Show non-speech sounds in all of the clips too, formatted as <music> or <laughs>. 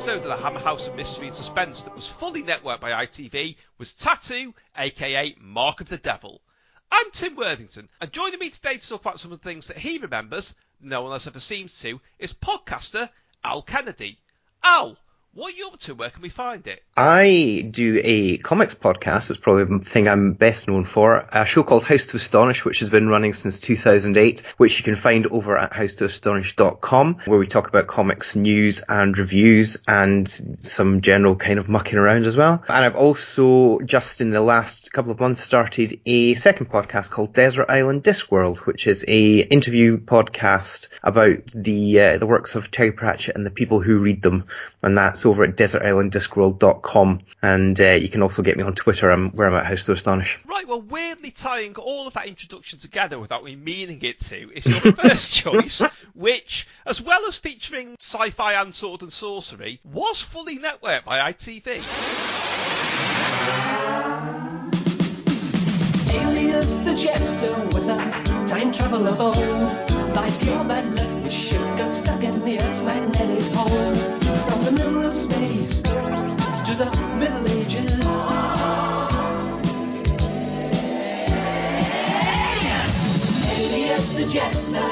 episode of the Hammer House of Mystery and Suspense that was fully networked by ITV was Tattoo, aka Mark of the Devil. I'm Tim Worthington, and joining me today to talk about some of the things that he remembers, no one else ever seems to, is podcaster Al Kennedy. Al, what are you up to? Where can we find it? I do a comics podcast. That's probably the thing I'm best known for. A show called House to Astonish, which has been running since 2008, which you can find over at housetoastonish.com, where we talk about comics news and reviews and some general kind of mucking around as well. And I've also just in the last couple of months started a second podcast called Desert Island Discworld, which is a interview podcast about the uh, the works of Terry Pratchett and the people who read them, and that's that's over at desertislanddiscworld.com. And uh, you can also get me on Twitter I'm, where I'm at House to Astonish. Right, well, weirdly tying all of that introduction together without me meaning it to is your <laughs> first choice, which, as well as featuring sci-fi and sword and sorcery, was fully networked by ITV. Alias the Jester was a time traveler bold. Bad luck, the ship got stuck in the Earth's magnetic pole. From the middle of space to the Middle Ages. Alias the Jester.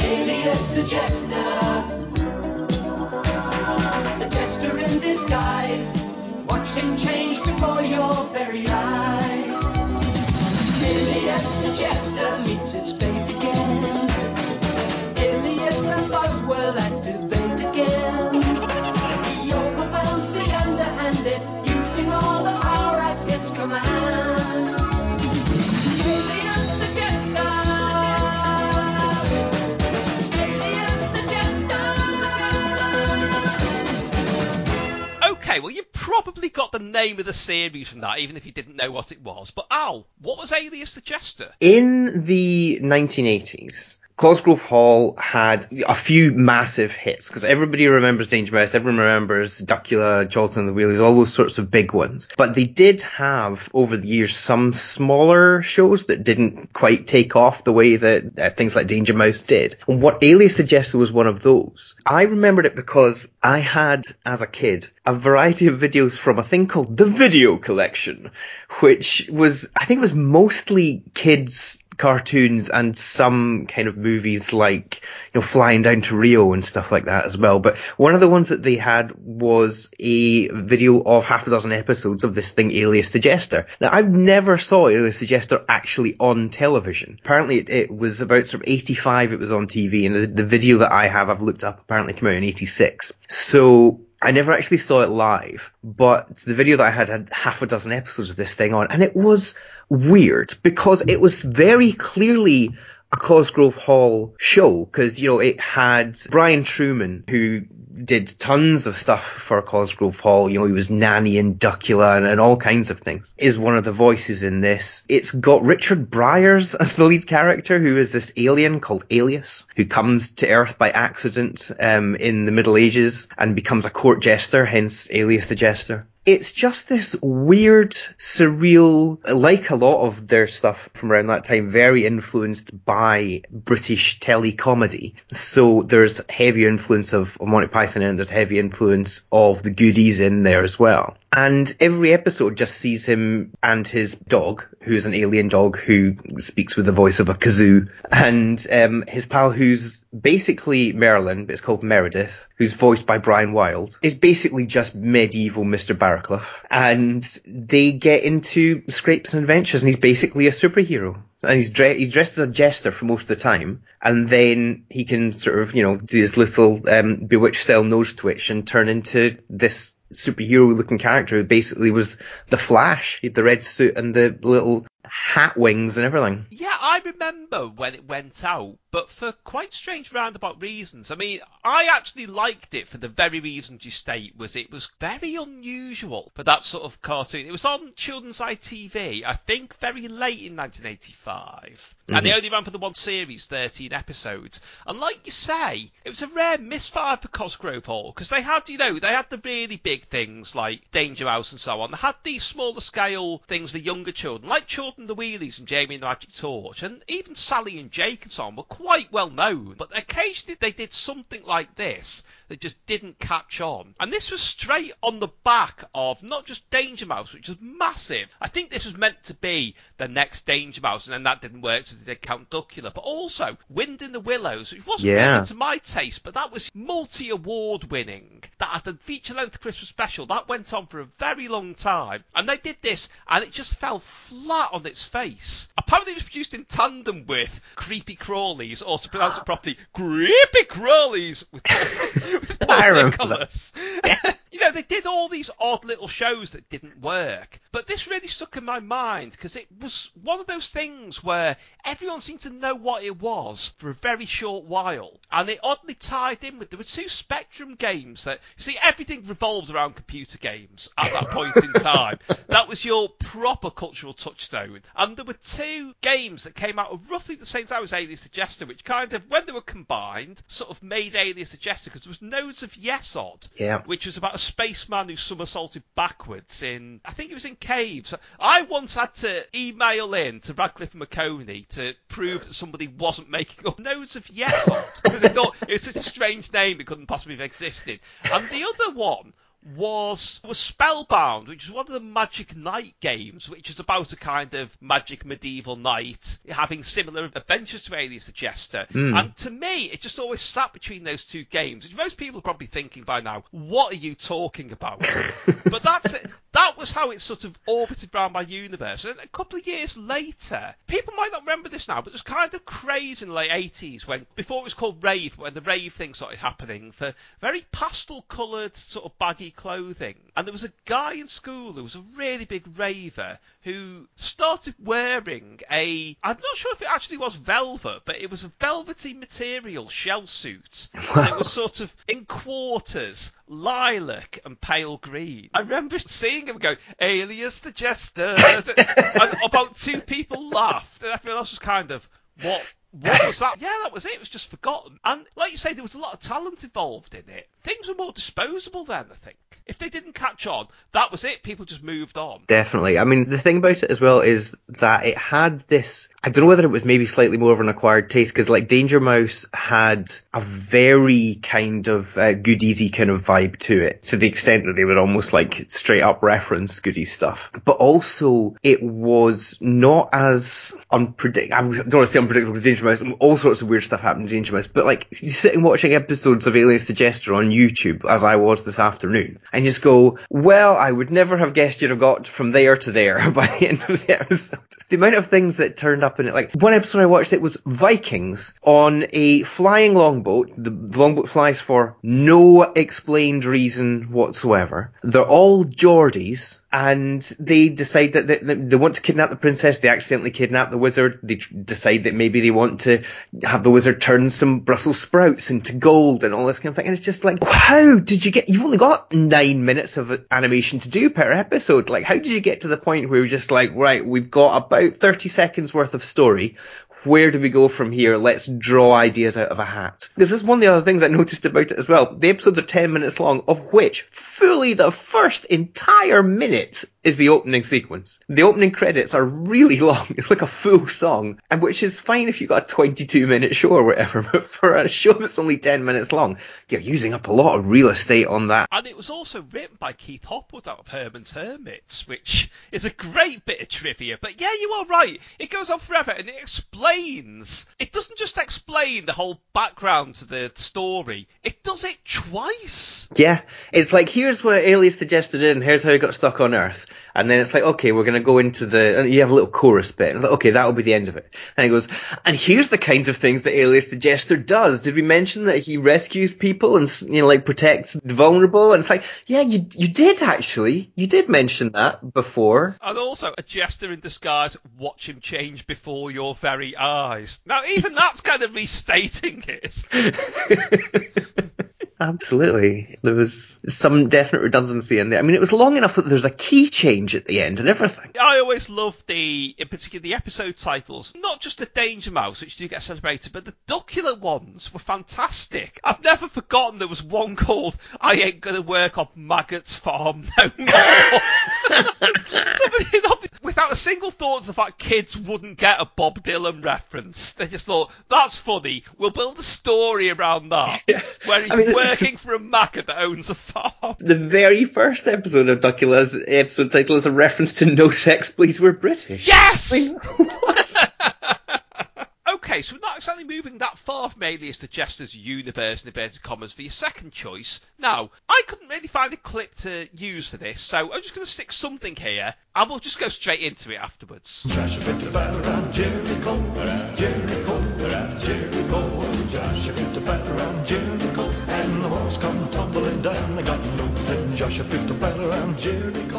Alias the Jester. The Jester in disguise. Watch him change before your very eyes. Alias the jester meets his fate again. Got the name of the series from that, even if you didn't know what it was. But Al, what was Alias the Jester? In the 1980s, Cosgrove Hall had a few massive hits because everybody remembers Danger Mouse, everyone remembers Duckula, Chorlton and the Wheelies, all those sorts of big ones. But they did have over the years some smaller shows that didn't quite take off the way that uh, things like Danger Mouse did. And what Alias Jester was one of those. I remembered it because I had, as a kid, a variety of videos from a thing called the Video Collection, which was, I think it was mostly kids cartoons and some kind of movies like, you know, flying down to Rio and stuff like that as well. But one of the ones that they had was a video of half a dozen episodes of this thing, Alias the Jester. Now, I've never saw Alias the Jester actually on television. Apparently it, it was about sort of 85 it was on TV and the, the video that I have, I've looked up, apparently came out in 86. So I never actually saw it live, but the video that I had had half a dozen episodes of this thing on, and it was weird because it was very clearly a Cosgrove Hall show because, you know, it had Brian Trueman, who did tons of stuff for Cosgrove Hall. You know, he was Nanny and Duckula and, and, all kinds of things. Is one of the voices in this. It's got Richard Briers as the lead character, who is this alien called Alias, who comes to Earth by accident um, in the Middle Ages and becomes a court jester, hence Alias the Jester it's just this weird, surreal, like a lot of their stuff from around that time, very influenced by British telecomedy. So there's heavy influence of, Monty Python and there's heavy influence of the goodies in there as well. And every episode just sees him and his dog, who's an alien dog who speaks with the voice of a kazoo, and um, his pal, who's basically Merlin, but it's called Meredith, who's voiced by Brian Wilde, is basically just medieval Mr. Barraclough. And they get into scrapes and adventures, and he's basically a superhero. And he's, dre- he's dressed as a jester for most of the time, and then he can sort of, you know, do his little um, bewitched style nose twitch and turn into this superhero looking character who basically was the Flash. He had the red suit and the little hat wings and everything. Yeah, I remember when it went out, but for quite strange roundabout reasons. I mean, I actually liked it for the very reasons you state was it was very unusual for that sort of cartoon. It was on children's ITV, I think very late in 1985. Mm-hmm. And they only ran for the one series, 13 episodes. And like you say, it was a rare misfire for Cosgrove Hall, because they had, you know, they had the really big things like Danger Mouse and so on. They had these smaller scale things for younger children, like Children Jordan the Wheelies and Jamie and the Magic Torch, and even Sally and Jake and so on were quite well known. But occasionally they did something like this that just didn't catch on. And this was straight on the back of not just Danger Mouse, which was massive. I think this was meant to be the next Danger Mouse, and then that didn't work, so they did Count Duckula. But also Wind in the Willows, which wasn't Yeah. really to my taste, but that was multi-award winning. That had a feature-length Christmas special that went on for a very long time, and they did this, and it just fell flat on its face. Apparently, it was produced in tandem with Creepy Crawlies, or to pronounce it properly, Creepy Crawlies with <laughs> Paul, with Paul I remember Nicholas. <laughs> you know, they did all these odd little shows that didn't work, but this really stuck in my mind because it was one of those things where everyone seemed to know what it was for a very short while, and it oddly tied in with there were two Spectrum games that you see everything revolved around computer games at that point in <laughs> time. That was your proper cultural touchstone, and there were two games that came out of roughly the same time as Alias the Jester, which kind of when they were combined sort of made Alias the Jester because there was nodes of Yesod Yeah. which was about a spaceman who somersaulted backwards in, I think it was in caves. I once had to email in to Radcliffe Maconie to prove that somebody wasn't making up nodes of Yesod because they thought it was such a strange name it couldn't possibly have existed. And the other one was was Spellbound, which is one of the Magic Knight games, which is about a kind of magic medieval knight having similar adventures to Alias the Jester. Hmm. And to me, it just always sat between those two games, which most people are probably thinking by now, what are you talking about? <laughs> but that's it. That was how it sort of orbited around my universe. And a couple of years later, people might not remember this now, but it was kind of crazy in the late 80s when, before it was called rave, when the rave thing started happening for very pastel coloured sort of baggy clothing. And there was a guy in school who was a really big raver who started wearing a, I'm not sure if it actually was velvet, but it was a velvety material shell suit. And it was sort of in quarters, lilac and pale green. I remember seeing him go, alias the jester. and about two people laughed, and everyone else was kind of, what? What was <laughs> that? Yeah, that was it. It was just forgotten. And like you say, there was a lot of talent involved in it. Things were more disposable then, I think. If they didn't catch on, that was it. People just moved on. Definitely. I mean, the thing about it as well is that it had this. I don't know whether it was maybe slightly more of an acquired taste because, like, Danger Mouse had a very kind of uh, kind of vibe to it, to the extent that they would almost like straight up reference goody stuff. But also, it was not as unpredictable. I don't want to say unpredictable because Danger Mouse, all sorts of weird stuff happened to Danger Mouse. But like, sitting watching episodes of Alias the Jester on YouTube, as I was this afternoon, and just go, well, I would never have guessed you'd have got from there to there <laughs> by the end of the episode. The amount of things that turned up in it, like one episode I watched, it was Vikings on a flying longboat. The longboat flies for no explained reason whatsoever. They're all Geordies. And they decide that they, they want to kidnap the princess. They accidentally kidnap the wizard. They decide that maybe they want to have the wizard turn some Brussels sprouts into gold and all this kind of thing. And it's just like, how did you get? You've only got nine minutes of animation to do per episode. Like, how did you get to the point where you're just like, right, we've got about thirty seconds worth of story. Where do we go from here? Let's draw ideas out of a hat. This is one of the other things I noticed about it as well. The episodes are 10 minutes long, of which fully the first entire minute is the opening sequence. The opening credits are really <laughs> long. It's like a full song, and which is fine if you've got a 22 minute show or whatever, <laughs> but for a show that's only 10 minutes long, you're using up a lot of real estate on that. And it was also written by Keith Hopwood out of Herman's Hermits, which is a great bit of trivia. But yeah, you are right. It goes on forever and it explains. It doesn't just explain the whole background to the story, it does it twice. Yeah, it's like here's what Alias suggested in, here's how he got stuck on Earth, and then it's like okay, we're gonna go into the, you have a little chorus bit, like okay, that'll be the end of it, and he goes, and here's the kinds of things that Alias the Jester does. Did we mention that he rescues people and you know like protects the vulnerable? And it's like, yeah, you you did actually, you did mention that before. And also, a jester in disguise, watch him change before your very eyes. Now, even that's kind of restating it. <laughs> <laughs> Absolutely. There was some definite redundancy in there. I mean, it was long enough that there's a key change at the end and everything. I always loved the, in particular, the episode titles. Not just the Danger Mouse, which do get celebrated, but the Duckula ones were fantastic. I've never forgotten there was one called I Ain't Gonna Work on Maggot's Farm No More. <laughs> <laughs> <laughs> Somebody without a single thought of the fact kids wouldn't get a Bob Dylan reference. They just thought, that's funny, we'll build a story around that. <laughs> Yeah. Where he's I mean- working for a macker that owns a farm. The very first episode of Duckula's episode title is a reference to No Sex, Please, We're British. Yes! <laughs> I mean, what? Okay, so we're not exactly moving that far from Alias to Jester's universe in inverted commas for your second choice. Now, I couldn't really find a clip to use for this, so I'm just going to stick something here, and we'll just go straight into it afterwards.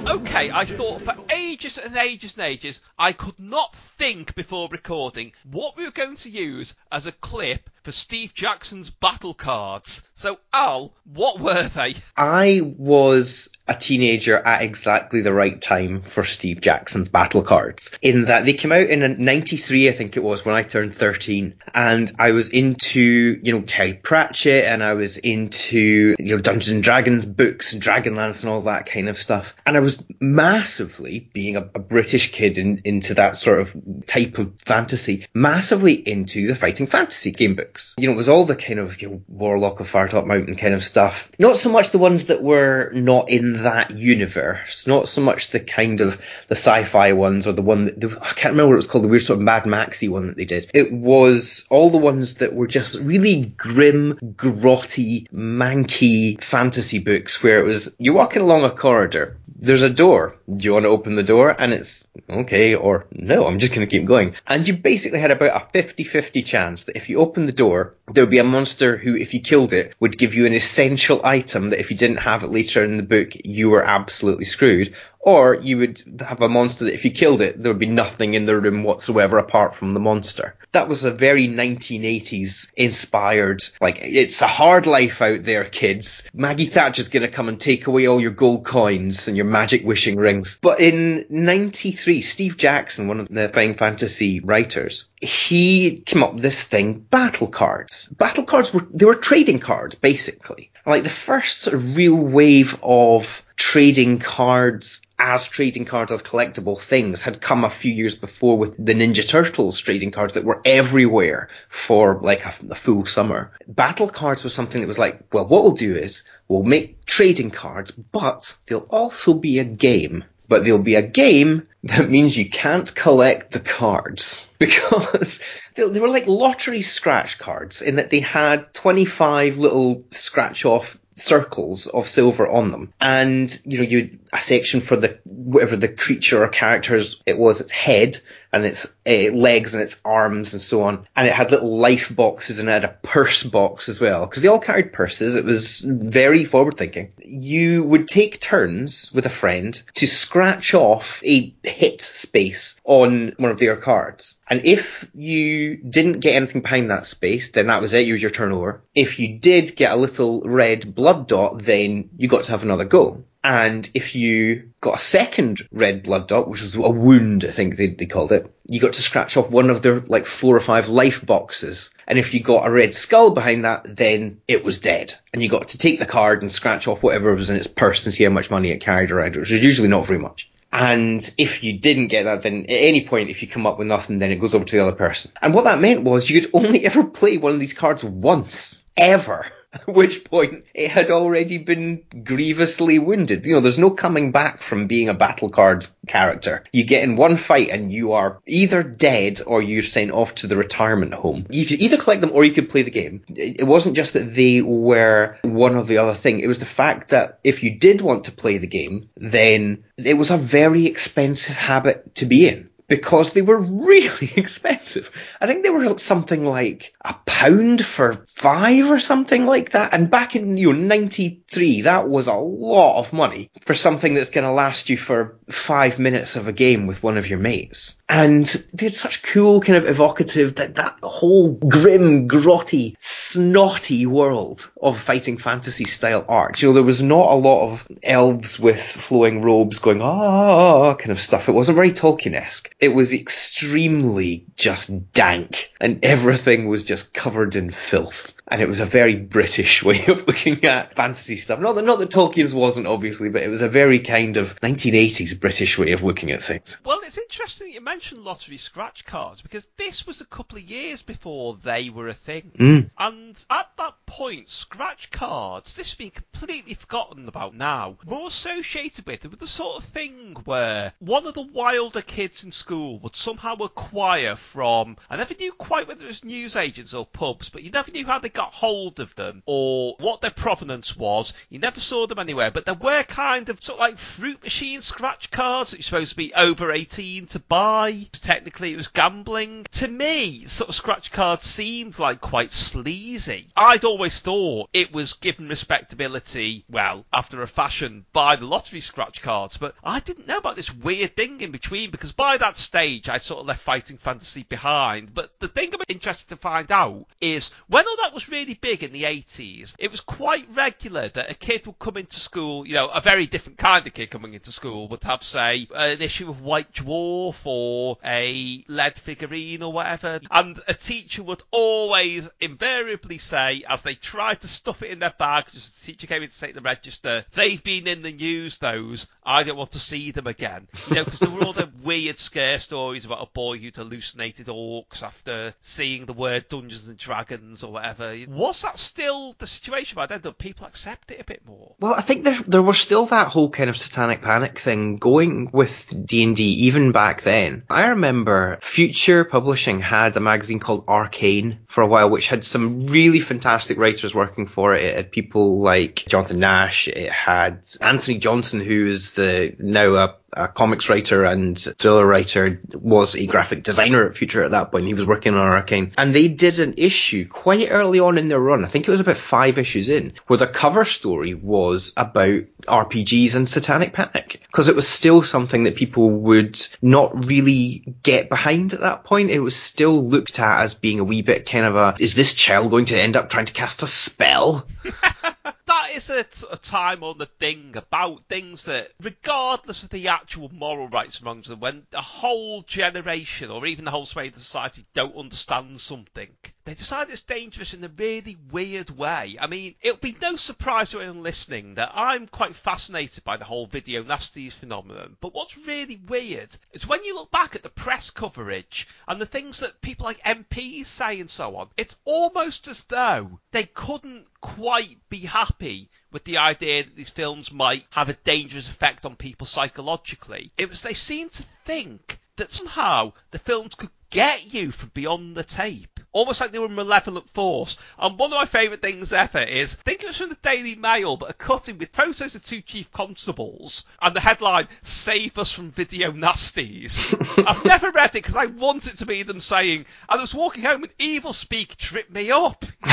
Okay, I thought for ages and ages and ages, I could not think before recording what we were going to use as a clip for Steve Jackson's battle cards. So, Al, what were they? I was a teenager at exactly the right time for Steve Jackson's battle cards. In that they came out in 93, I think it was, when I turned 13. And I was into, you know, Terry Pratchett and I was into, you know, Dungeons and Dragons books and Dragonlance and all that kind of stuff. And I was massively, being a, a British kid in, into that sort of type of fantasy, massively into the fighting fantasy game books. You know, it was all the kind of, you know, Warlock of Firetop Mountain kind of stuff. Not so much the ones that were not in that universe, not so much the kind of the sci-fi ones or the one that, the, I can't remember what it was called, the weird sort of Mad Maxy one that they did. It was all the ones that were just really grim, grotty, manky fantasy books where it was, you're walking along a corridor, there's a door. Do you want to open the door? And it's okay, or no, I'm just going to keep going. And you basically had about a 50-50 chance that if you opened the door, there would be a monster who, if you killed it, would give you an essential item that if you didn't have it later in the book, you were absolutely screwed. Or you would have a monster that if you killed it, there would be nothing in the room whatsoever apart from the monster. That was a very 1980s inspired, like, it's a hard life out there, kids. Maggie Thatcher's gonna come and take away all your gold coins and your magic wishing rings. But in 93, Steve Jackson, one of the Fighting Fantasy writers, he came up with this thing, battle cards. Battle cards were, they were trading cards, basically. Like the first sort of real wave of trading cards as trading cards as collectible things had come a few years before with the Ninja Turtles trading cards that were everywhere for like a, a full summer. Battle cards was something that was like, well, what we'll do is we'll make trading cards, but they'll also be a game. But there'll be a game that means you can't collect the cards <laughs> because they, they were like lottery scratch cards in that they had 25 little scratch off circles of silver on them. And you know you a section for the whatever the creature or characters it was its head and its uh, legs and its arms and so on. And it had little life boxes and it had a purse box as well because they all carried purses. It was very forward thinking you would take turns with a friend to scratch off a hit space on one of their cards. And if you didn't get anything behind that space then that was it. You was your turn over. If you did get a little red blood dot then you got to have another go and if you got a second red blood dot, which was a wound, I think they, they called it, you got to scratch off one of their like four or five life boxes. And if you got a red skull behind that, then it was dead. And you got to take the card and scratch off whatever was in its purse and see how much money it carried around, which was usually not very much. And if you didn't get that, then at any point, if you come up with nothing, then it goes over to the other person. And what that meant was you could only <laughs> ever play one of these cards once. Ever. At <laughs> which point it had already been grievously wounded. You know, there's no coming back from being a battle cards character. You get in one fight and you are either dead or you're sent off to the retirement home. You could either collect them or you could play the game. It wasn't just that they were one or the other thing. It was the fact that if you did want to play the game, then it was a very expensive habit to be in because they were really <laughs> expensive. I think they were something like a pound for five or something like that. And back in you know, 93, that was a lot of money for something that's going to last you for five minutes of a game with one of your mates. And they had such cool, kind of evocative, that, that whole grim, grotty, snotty world of fighting fantasy style art. You know, there was not a lot of elves with flowing robes going, ah, kind of stuff. It wasn't very Tolkien-esque. It was extremely just dank and everything was just covered in filth. And it was a very British <laughs> way of looking at fantasy stuff. Not that, not that Tolkien's wasn't, obviously, but it was a very kind of 1980s British way of looking at things. Well, it's interesting that you mentioned lottery scratch cards because this was a couple of years before they were a thing. Mm. And at that point, scratch cards, this has been completely forgotten about now, more associated with, it with the sort of thing where one of the wilder kids in school would somehow acquire from, I never knew quite whether it was newsagents or pubs, but you never knew how they got hold of them or what their provenance was. You never saw them anywhere, but there were kind of sort of like fruit machine scratch cards that you're supposed to be over 18 to buy. Technically, it was gambling. To me, sort of scratch cards seemed like quite sleazy. I'd always thought it was given respectability, well, after a fashion, by the lottery scratch cards, but I didn't know about this weird thing in between because by that stage I sort of left fighting fantasy behind. But the thing I'm interested to find out is when all that was really big in the 80s, it was quite regular that a kid would come into school, you know, a very different kind of kid coming into school would have, say, an issue of White Dwarf or a lead figurine or whatever, and a teacher would always invariably say, as they tried to stuff it in their bag, just the teacher came in to take the register, they've been in the news, those, I don't want to see them again. You know, because there were all the <laughs> weird scare stories about a boy who'd hallucinated orcs after seeing the word Dungeons and Dragons or whatever. Was that still the situation by then? Did people accept it a bit more? Well, I think there there was still that whole kind of satanic panic thing going with D and D even back then. I remember Future Publishing had a magazine called Arcane for a while, which had some really fantastic writers working for it. It had people like Jonathan Nash. It had Antony Johnston, who is the now a a comics writer and thriller writer, was a graphic designer at Future at that point. He was working on Arcane. And they did an issue quite early on in their run, I think it was about five issues in, where the cover story was about RPGs and Satanic Panic. Because it was still something that people would not really get behind at that point. It was still looked at as being a wee bit kind of a, is this child going to end up trying to cast a spell? <laughs> that is a, a time on the thing about things that, regardless of the actual moral rights and wrongs, when a whole generation or even the whole sway of society don't understand something, they decide it's dangerous in a really weird way. I mean, it'll be no surprise to anyone listening that I'm quite fascinated by the whole video nasties phenomenon. But what's really weird is when you look back at the press coverage and the things that people like MPs say and so on, it's almost as though they couldn't quite be happy with the idea that these films might have a dangerous effect on people psychologically. It was they seemed to think that somehow the films could get you from beyond the tape. Almost like they were a malevolent force. And one of my favourite things ever is, I think it was from the Daily Mail, but a cutting with photos of two chief constables and the headline, Save Us from Video Nasties. <laughs> I've never read it because I want it to be them saying, I was walking home and Evilspeak tripped me up. <laughs>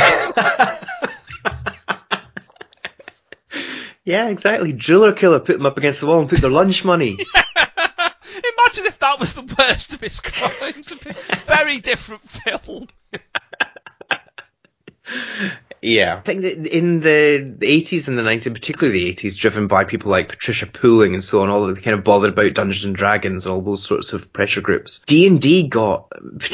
yeah, exactly. Driller killer put them up against the wall and took their lunch money. <laughs> Imagine if that was the worst of his crimes. Very different film. Yeah, I think that in the, the 80s and the 90s, particularly the 80s, driven by people like Patricia Pulling and so on, all that kind of bothered about Dungeons and Dragons and all those sorts of pressure groups. D&D got,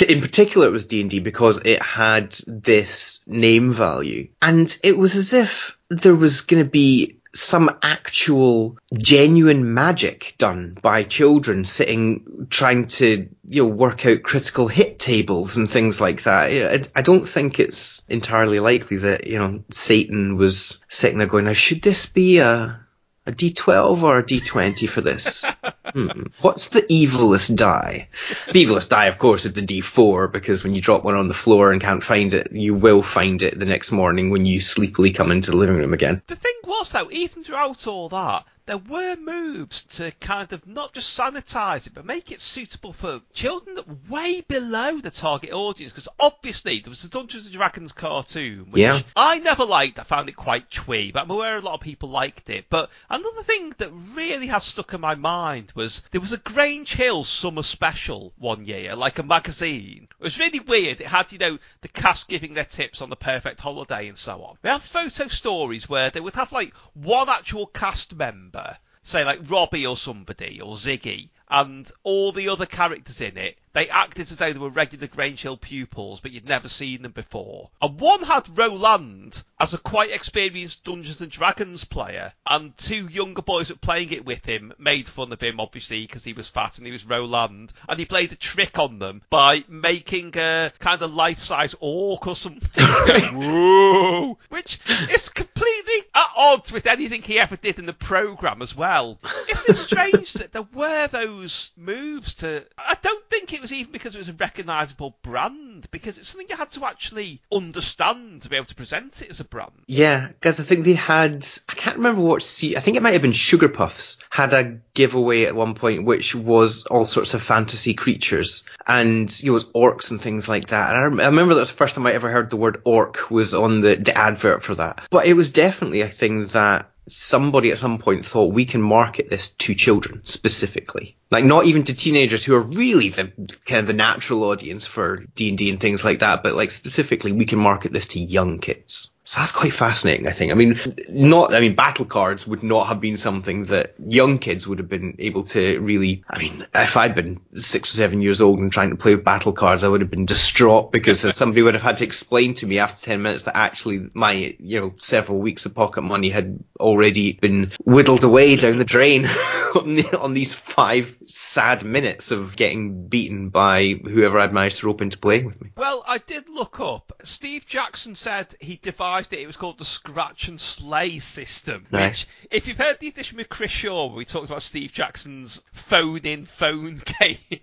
in particular it was D&D because it had this name value. And it was as if there was going to be some actual genuine magic done by children sitting trying to you know work out critical hit tables and things like that. I, I don't think it's entirely likely that you know Satan was sitting there going, "Now should this be a a D12 or a D20 for this? <laughs> hmm. What's the evilest die? The evilest die, of course, is the D4 because when you drop one on the floor and can't find it, you will find it the next morning when you sleepily come into the living room again. The thing was, though, even throughout all that, there were moves to kind of not just sanitize it, but make it suitable for children that were way below the target audience. Because obviously there was the Dungeons and Dragons cartoon, which Yeah. I never liked. I found it quite twee, but I'm aware a lot of people liked it. But another thing that really has stuck in my mind was there was a Grange Hill summer special one year, like a magazine. It was really weird. It had, you know, the cast giving their tips on the perfect holiday and so on. We have photo stories where they would have like one actual cast member, say like Robbie or somebody or Ziggy, and all the other characters in it, they acted as though they were regular Grange Hill pupils, but you'd never seen them before. And one had Roland as a quite experienced Dungeons and Dragons player, and two younger boys that were playing it with him made fun of him, obviously, because he was fat and he was Roland, and he played a trick on them by making a kind of life-size orc or something. <laughs> Whoa! <laughs> Which is completely at odds with anything he ever did in the program as well. Isn't it strange that there were those moves to? I don't think it was even because it was a recognisable brand, because it's something you had to actually understand to be able to present it as a brand. Yeah, because I think they had, I can't remember what, se- I think it might have been Sugar Puffs, had a giveaway at one point which was all sorts of fantasy creatures and, you know, orcs and things like that. And I, I remember that's the first time I ever heard the word orc was on the, the advert for that. But it was definitely a thing that somebody at some point thought we can market this to children specifically. Like not even to teenagers who are really the kind of the natural audience for D&D and things like that, but like specifically we can market this to young kids. So that's quite fascinating, I think. I mean, not, I mean, battle cards would not have been something that young kids would have been able to really, I mean, if I'd been six or seven years old and trying to play with battle cards, I would have been distraught because <laughs> somebody would have had to explain to me after 10 minutes that actually my, you know, several weeks of pocket money had already been whittled away down the drain <laughs> on, the, on these five sad minutes of getting beaten by whoever I'd managed to rope into playing with me. Well, I did look up. Steve Jackson said he it. It was called the Scratch and Slay system. Nice. Which, if you've heard the edition with Chris Shaw, where we talked about Steve Jackson's phone-in phone <laughs> game.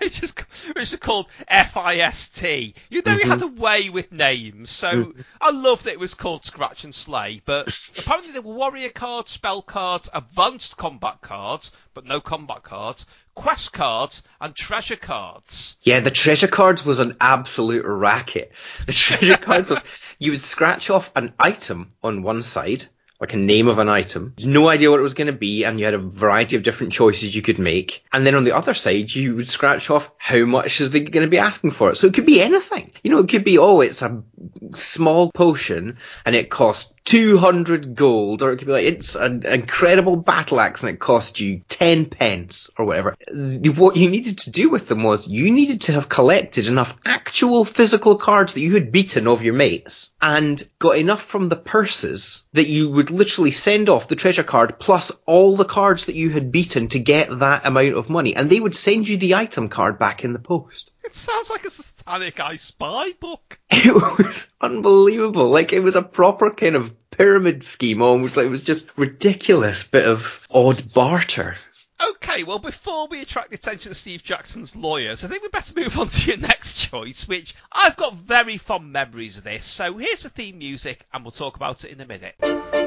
which is which is called FIST. You know he mm-hmm. had a way with names, so mm-hmm. I love that it was called Scratch and Slay. But apparently there were warrior cards, spell cards, advanced combat cards, but no combat cards, quest cards, and treasure cards. Yeah, the treasure cards was an absolute racket. The treasure <laughs> cards was you would scratch off an item on one side, like a name of an item, no idea what it was going to be, and you had a variety of different choices you could make. And then on the other side, you would scratch off how much is they going to be asking for it. So it could be anything. You know, it could be oh, it's a small potion and it costs 200 gold, or it could be like it's an incredible battle axe and it cost you 10 pence or whatever. What you needed to do with them was you needed to have collected enough actual physical cards that you had beaten of your mates and got enough from the purses that you would literally send off the treasure card plus all the cards that you had beaten to get that amount of money and they would send you the item card back in the post. <laughs> It sounds like a satanic I Spy book. It was unbelievable. Like it was a proper kind of pyramid scheme almost. Like it was just ridiculous bit of odd barter. Okay, well, before we attract the attention of Steve Jackson's lawyers, I think we better move on to your next choice, which I've got very fond memories of this. So here's the theme music, and we'll talk about it in a minute.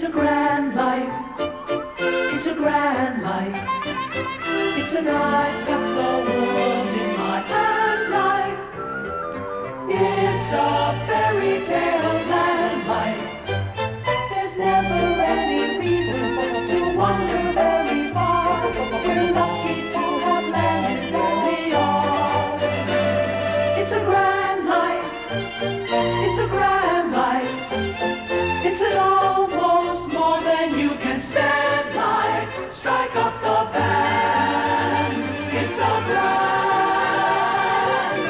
It's a grand life. It's a grand life. It's an I've got the world in my hand life. It's a fairy tale land life. There's never any reason to wander very far. We're lucky to have landed where we are. It's a grand life. It's a grand life. It's an you can stand. Strike up the band. It's a grand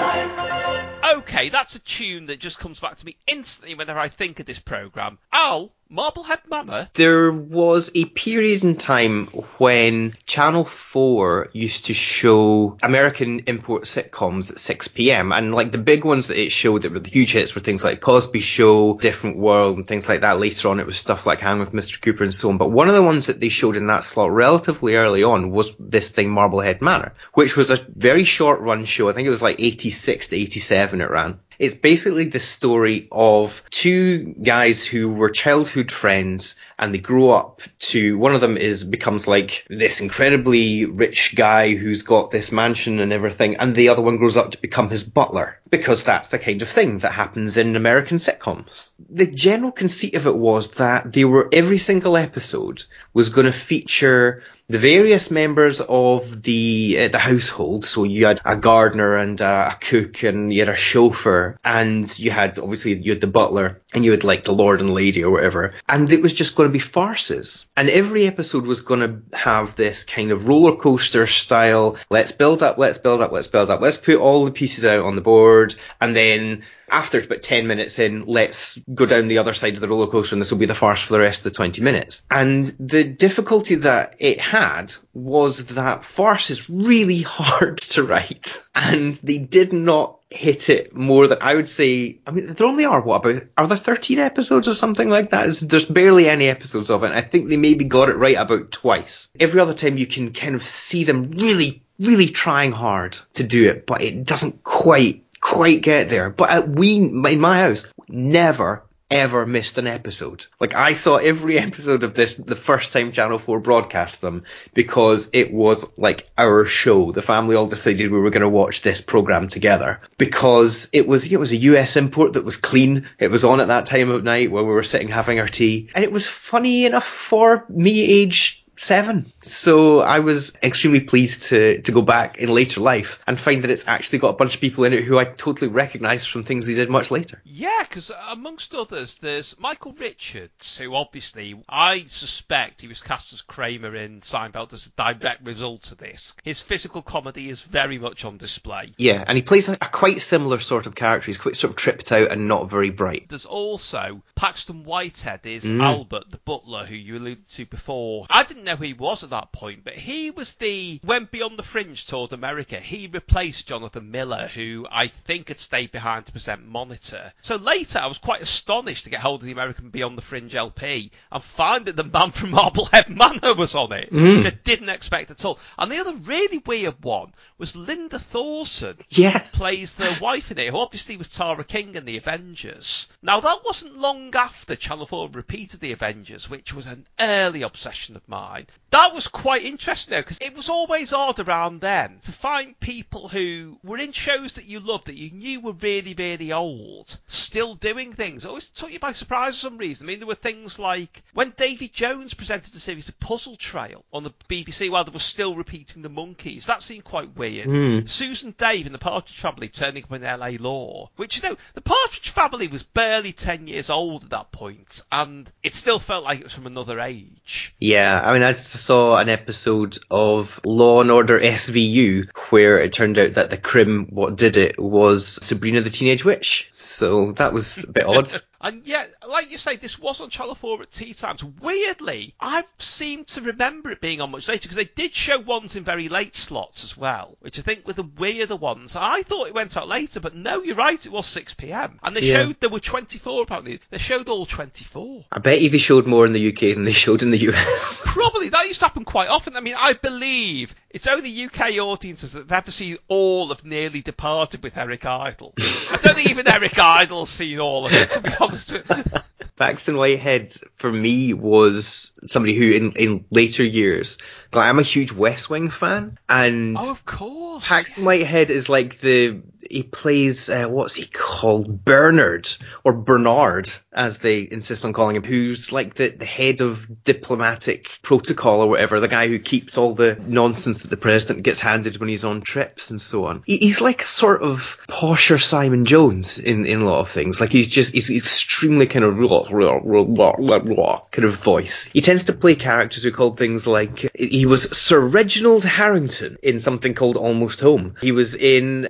life. Okay, that's a tune that just comes back to me instantly whenever I think of this programme. Al, Marblehead Manor? There was a period in time when Channel 4 used to show American import sitcoms at 6pm, and like the big ones that it showed that were the huge hits were things like Cosby Show, Different World, and things like that. Later on, it was stuff like Hang with Mr. Cooper and so on. But one of the ones that they showed in that slot relatively early on was this thing, Marblehead Manor, which was a very short run show. I think it was like 86 to 87 it ran. It's basically the story of two guys who were childhood friends and they grow up to one of them is becomes like this incredibly rich guy who's got this mansion and everything and the other one grows up to become his butler because that's the kind of thing that happens in American sitcoms. The general conceit of it was that they were every single episode was going to feature the various members of the uh, the household. So you had a gardener and a, a cook, and you had a chauffeur, and you had obviously you had the butler, and you had like the lord and lady or whatever. And it was just going to be farces. And every episode was going to have this kind of roller coaster style. Let's build up, let's build up, let's build up. Let's put all the pieces out on the board, and then after about 10 minutes in, let's go down the other side of the roller coaster and this will be the farce for the rest of the 20 minutes. And the difficulty that it had was that farce is really hard <laughs> to write and they did not hit it more than I would say. I mean, there only are what about are there 13 episodes or something like that? It's, there's barely any episodes of it. I think they maybe got it right about twice. Every other time you can kind of see them really, really trying hard to do it, but it doesn't quite quite get there. But we, in my house, never ever missed an episode. Like I saw every <laughs> episode of this the first time Channel 4 broadcast them because it was like our show. The family all decided we were going to watch this program together because it was it was a US import that was clean. It was on at that time of night where we were sitting having our tea and it was funny enough for me age seven. So I was extremely pleased to, to go back in later life and find that it's actually got a bunch of people in it who I totally recognise from things they did much later. Yeah, because amongst others, there's Michael Richards, who obviously I suspect he was cast as Kramer in Seinfeld as a direct result of this. His physical comedy is very much on display. Yeah, and he plays a, a quite similar sort of character. He's quite sort of tripped out and not very bright. There's also Paxton Whitehead is mm. Albert, the butler who you alluded to before. I didn't know who he was at that point, but he was the when Beyond the Fringe toured America, he replaced Jonathan Miller, who I think had stayed behind to present Monitor. So later, I was quite astonished to get hold of the American Beyond the Fringe LP and find that the man from <laughs> Marblehead Manor was on it, hmm. which I didn't expect at all. And the other really weird one was Linda Thorson. Yeah. plays the wife in it, who obviously was Tara King in The Avengers. Now, that wasn't long after Channel 4 repeated The Avengers, which was an early obsession of mine. That was quite interesting though, because it was always odd around then to find people who were in shows that you loved, that you knew were really, really old, still doing things. It always took you by surprise for some reason. I mean, there were things like when Davy Jones presented the series of Puzzle Trail on the BBC while they were still repeating the Monkees. That seemed quite weird. Hmm. Susan Dey and the Partridge Family turning up in LA Law, which you know, the Partridge Family was barely 10 years old at that point, and it still felt like it was from another age. Yeah, I mean, I saw an episode of Law and Order SVU where it turned out that the crim what did it was Sabrina the Teenage Witch. So that was a bit odd. <laughs> And yet, like you say, this was on Channel 4 at tea times. Weirdly, I've seemed to remember it being on much later because they did show ones in very late slots as well, which I think were the weirder ones. I thought it went out later, but no, you're right, it was 6 pm. And they Yeah. showed, there were 24 apparently. They showed all 24. I bet you they showed more in the UK than they showed in the US. <laughs> Probably that used to happen quite often. I mean, I believe it's only UK audiences that have ever seen all of Nearly Departed with Eric Idle. I don't think even Eric Idle's seen all of it, to be <laughs> honest with <laughs> Paxton Whitehead for me was somebody who in, in later years, like I'm a huge West Wing fan and Oh, of course. Paxton Whitehead is like the he plays uh, what's he called Bernard or Bernard as they insist on calling him, who's like the, the head of diplomatic protocol or whatever, the guy who keeps all the nonsense that the president gets handed when he's on trips and so on. He, he's like a sort of posher Simon Jones in, in a lot of things. Like he's just he's extremely kind of raw, raw, raw, raw, raw, kind of voice. He tends to play characters who called things like he was Sir Reginald Harrington in something called Almost Home. He was in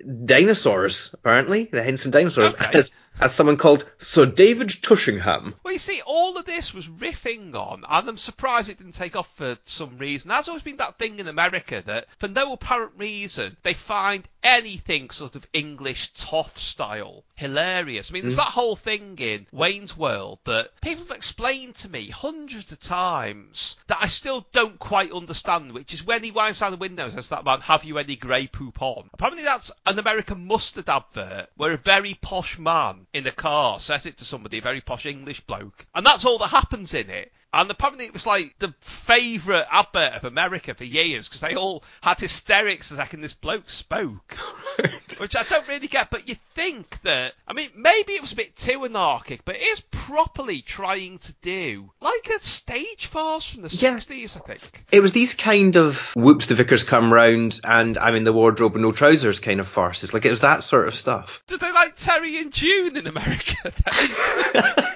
Dinosaurs, apparently, the Henson Dinosaurs Okay. as as someone called Sir David Tushingham. Well, you see, all of this was riffing on, and I'm surprised it didn't take off for some reason. There's always been that thing in America that, for no apparent reason, they find anything sort of English toff style hilarious. I mean, there's mm. that whole thing in Wayne's World that people have explained to me hundreds of times that I still don't quite understand, which is when he winds down the window and says that man, have you any Grey Poupon? Apparently that's an American mustard advert where a very posh man in a car says it to somebody, a very posh English bloke. And that's all that happens in it. And apparently it was like the favourite advert of America for years because they all had hysterics as the second this bloke spoke. Which I don't really get, but you think that, I mean, maybe it was a bit too anarchic, but it is properly trying to do like a stage farce from the Yeah. 60s, I think. It was these kind of whoops the vicars come round and I'm in the wardrobe and no trousers kind of farces. Like it was that sort of stuff. Did they like Terry and June in America? <laughs>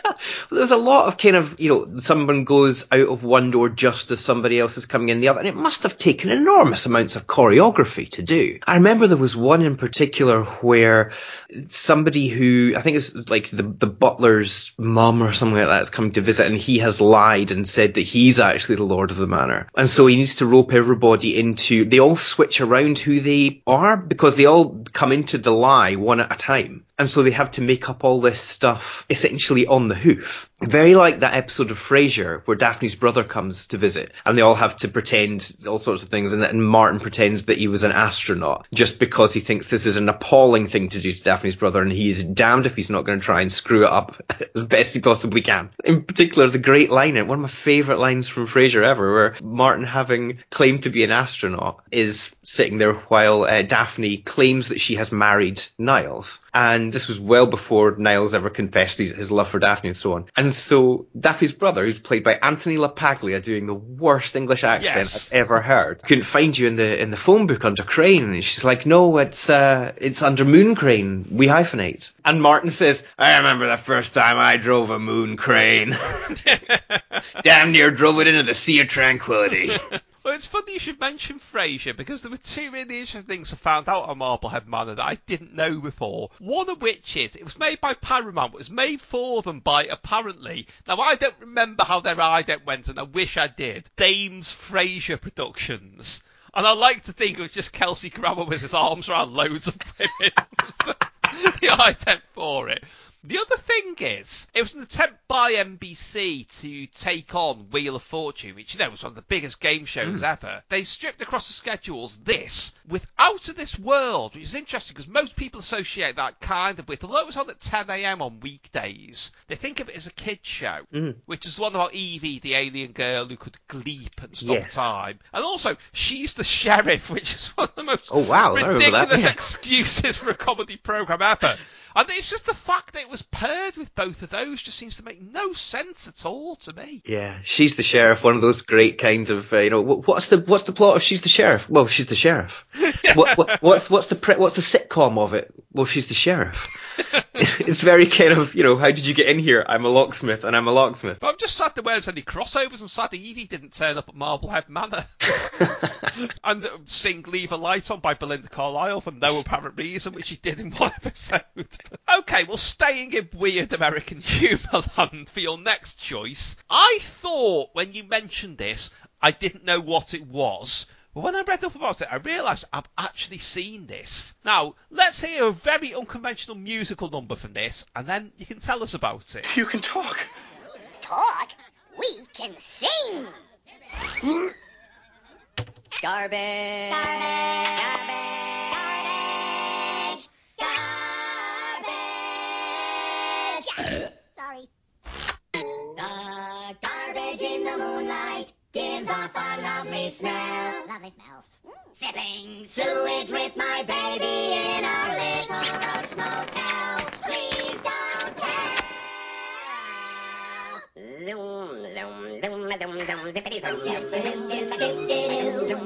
There's a lot of kind of, you know, someone goes out of one door just as somebody else is coming in the other, and it must have taken enormous amounts of choreography to do. I remember there was one in particular where somebody who, I think it's like the, the butler's mum or something like that is coming to visit, and he has lied and said that he's actually the lord of the manor. And so he needs to rope everybody into, they all switch around who they are because they all come into the lie one at a time. And so they have to make up all this stuff essentially on the hoof. Very like that episode of Frasier where Daphne's brother comes to visit and they all have to pretend all sorts of things and, and Martin pretends that he was an astronaut just because he thinks this is an appalling thing to do to Daphne's brother and he's damned if he's not going to try and screw it up <laughs> as best he possibly can. In particular, the great line, one of my favourite lines from Frasier ever where Martin having claimed to be an astronaut is sitting there while uh, Daphne claims that she has married Niles. And this was well before Niles ever confessed his, his love for Daphne and so on. And so Daphne's brother, who's played by Anthony LaPaglia, doing the worst English accent Yes. I've ever heard, couldn't find you in the in the phone book under Crane. And she's like, no, it's uh, it's under Moon Crane. We hyphenate. And Martin says, I remember the first time I drove a Moon Crane. <laughs> Damn near drove it into the Sea of Tranquility. <laughs> Well, it's funny you should mention Frasier because there were two really interesting things I found out on Marblehead Manor that I didn't know before. One of which is it was made by Paramount, but it was made for them by apparently. Now I don't remember how their ident went, and I wish I did. Dames Frasier Productions. And I like to think it was just Kelsey Grammer with his arms around loads of women. <laughs> the ident for it. The other thing is, it was an attempt by NBC to take on Wheel of Fortune, which you know was one of the biggest game shows hmm. ever. They stripped across the schedules this with Out of This World, which is interesting because most people associate that kind of with, although it was on at 10 a.m. on weekdays, they think of it as a kids show, hmm. which is one about Evie, the alien girl who could leap and stop Yes. time, and also she's the sheriff, <laughs> which is one of the most Oh, wow, I remember that, ridiculous <laughs> yeah. excuses for a comedy program ever. And it's just the fact that it was paired with both of those just seems to make no sense at all to me. Yeah, she's the sheriff. One of those great kinds of, uh, you know, what's the what's the plot of She's the Sheriff? Well, she's the sheriff. What, what, what's what's the pre- what's the sitcom of it? Well, she's the sheriff. <laughs> it's very kind of, you know, how did you get in here? I'm a locksmith, and I'm a locksmith. But I'm just sad there weren't any crossovers. I'm sad that Evie didn't turn up at Marblehead Manor <laughs> and uh, sing "Leave a Light On" by Belinda Carlisle for no apparent reason, which she did in one episode. <laughs> okay, well, staying in weird American humour land for your next choice, I thought when you mentioned this, I didn't know what it was. But when I read up about it, I realised I've actually seen this. Now, let's hear a very unconventional musical number from this, and then you can tell us about it. You can talk. talk, we can sing. Garbage. Garbage. Garbage. Garbage. Sorry. The garbage in the moonlight gives off a lovely smell. Lovely smells. Sipping sewage with my baby in a little roach motel. Please don't care. Zoom, zoom, zoom, zoom, zoom, zippity zoom, zoom, zoom, zoom, zoom,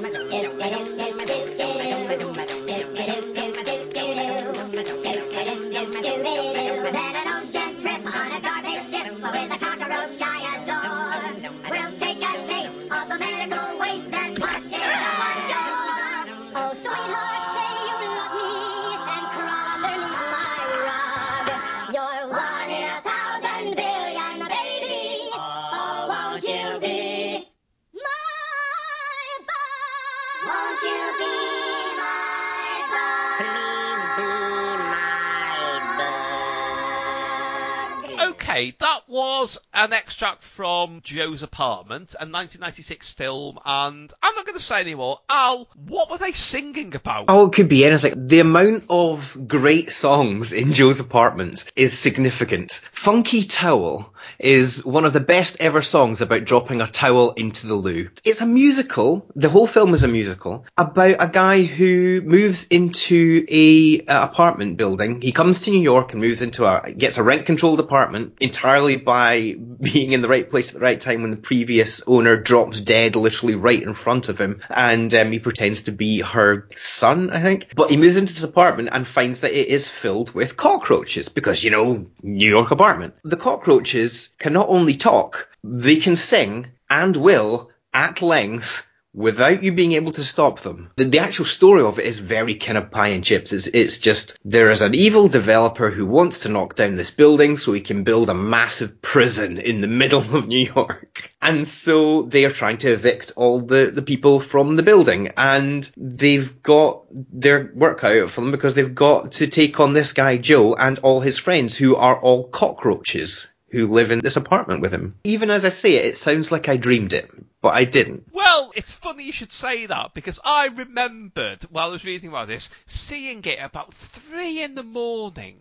Okay, that was an extract from Joe's Apartment, a 1996 film, and I'm not going to say anymore. Al, what were they singing about? Oh, it could be anything. The amount of great songs in Joe's Apartment is significant. Funky Towel is one of the best ever songs about dropping a towel into the loo. It's a musical. The whole film is a musical about a guy who moves into a, uh, apartment building. He comes to New York and moves into a gets a rent controlled apartment entirely by <laughs> being in the right place at the right time when the previous owner drops dead literally right in front of him and um, he pretends to be her son, I think. But he moves into this apartment and finds that it is filled with cockroaches because, you know, New York apartment. The cockroaches can not only talk, they can sing and will at length without you being able to stop them. The, the actual story of it is very kind of pie and chips. It's, it's just there is an evil developer who wants to knock down this building so he can build a massive prison in the middle of New York. <laughs> And so they are trying to evict all the, the people from the building and they've got their work out for them because they've got to take on this guy Joe and all his friends who are all cockroaches who live in this apartment with him. Even as I say it, it sounds like I dreamed it, but I didn't. Well, it's funny you should say that because I remembered while I was reading about this, seeing it about three in the morning.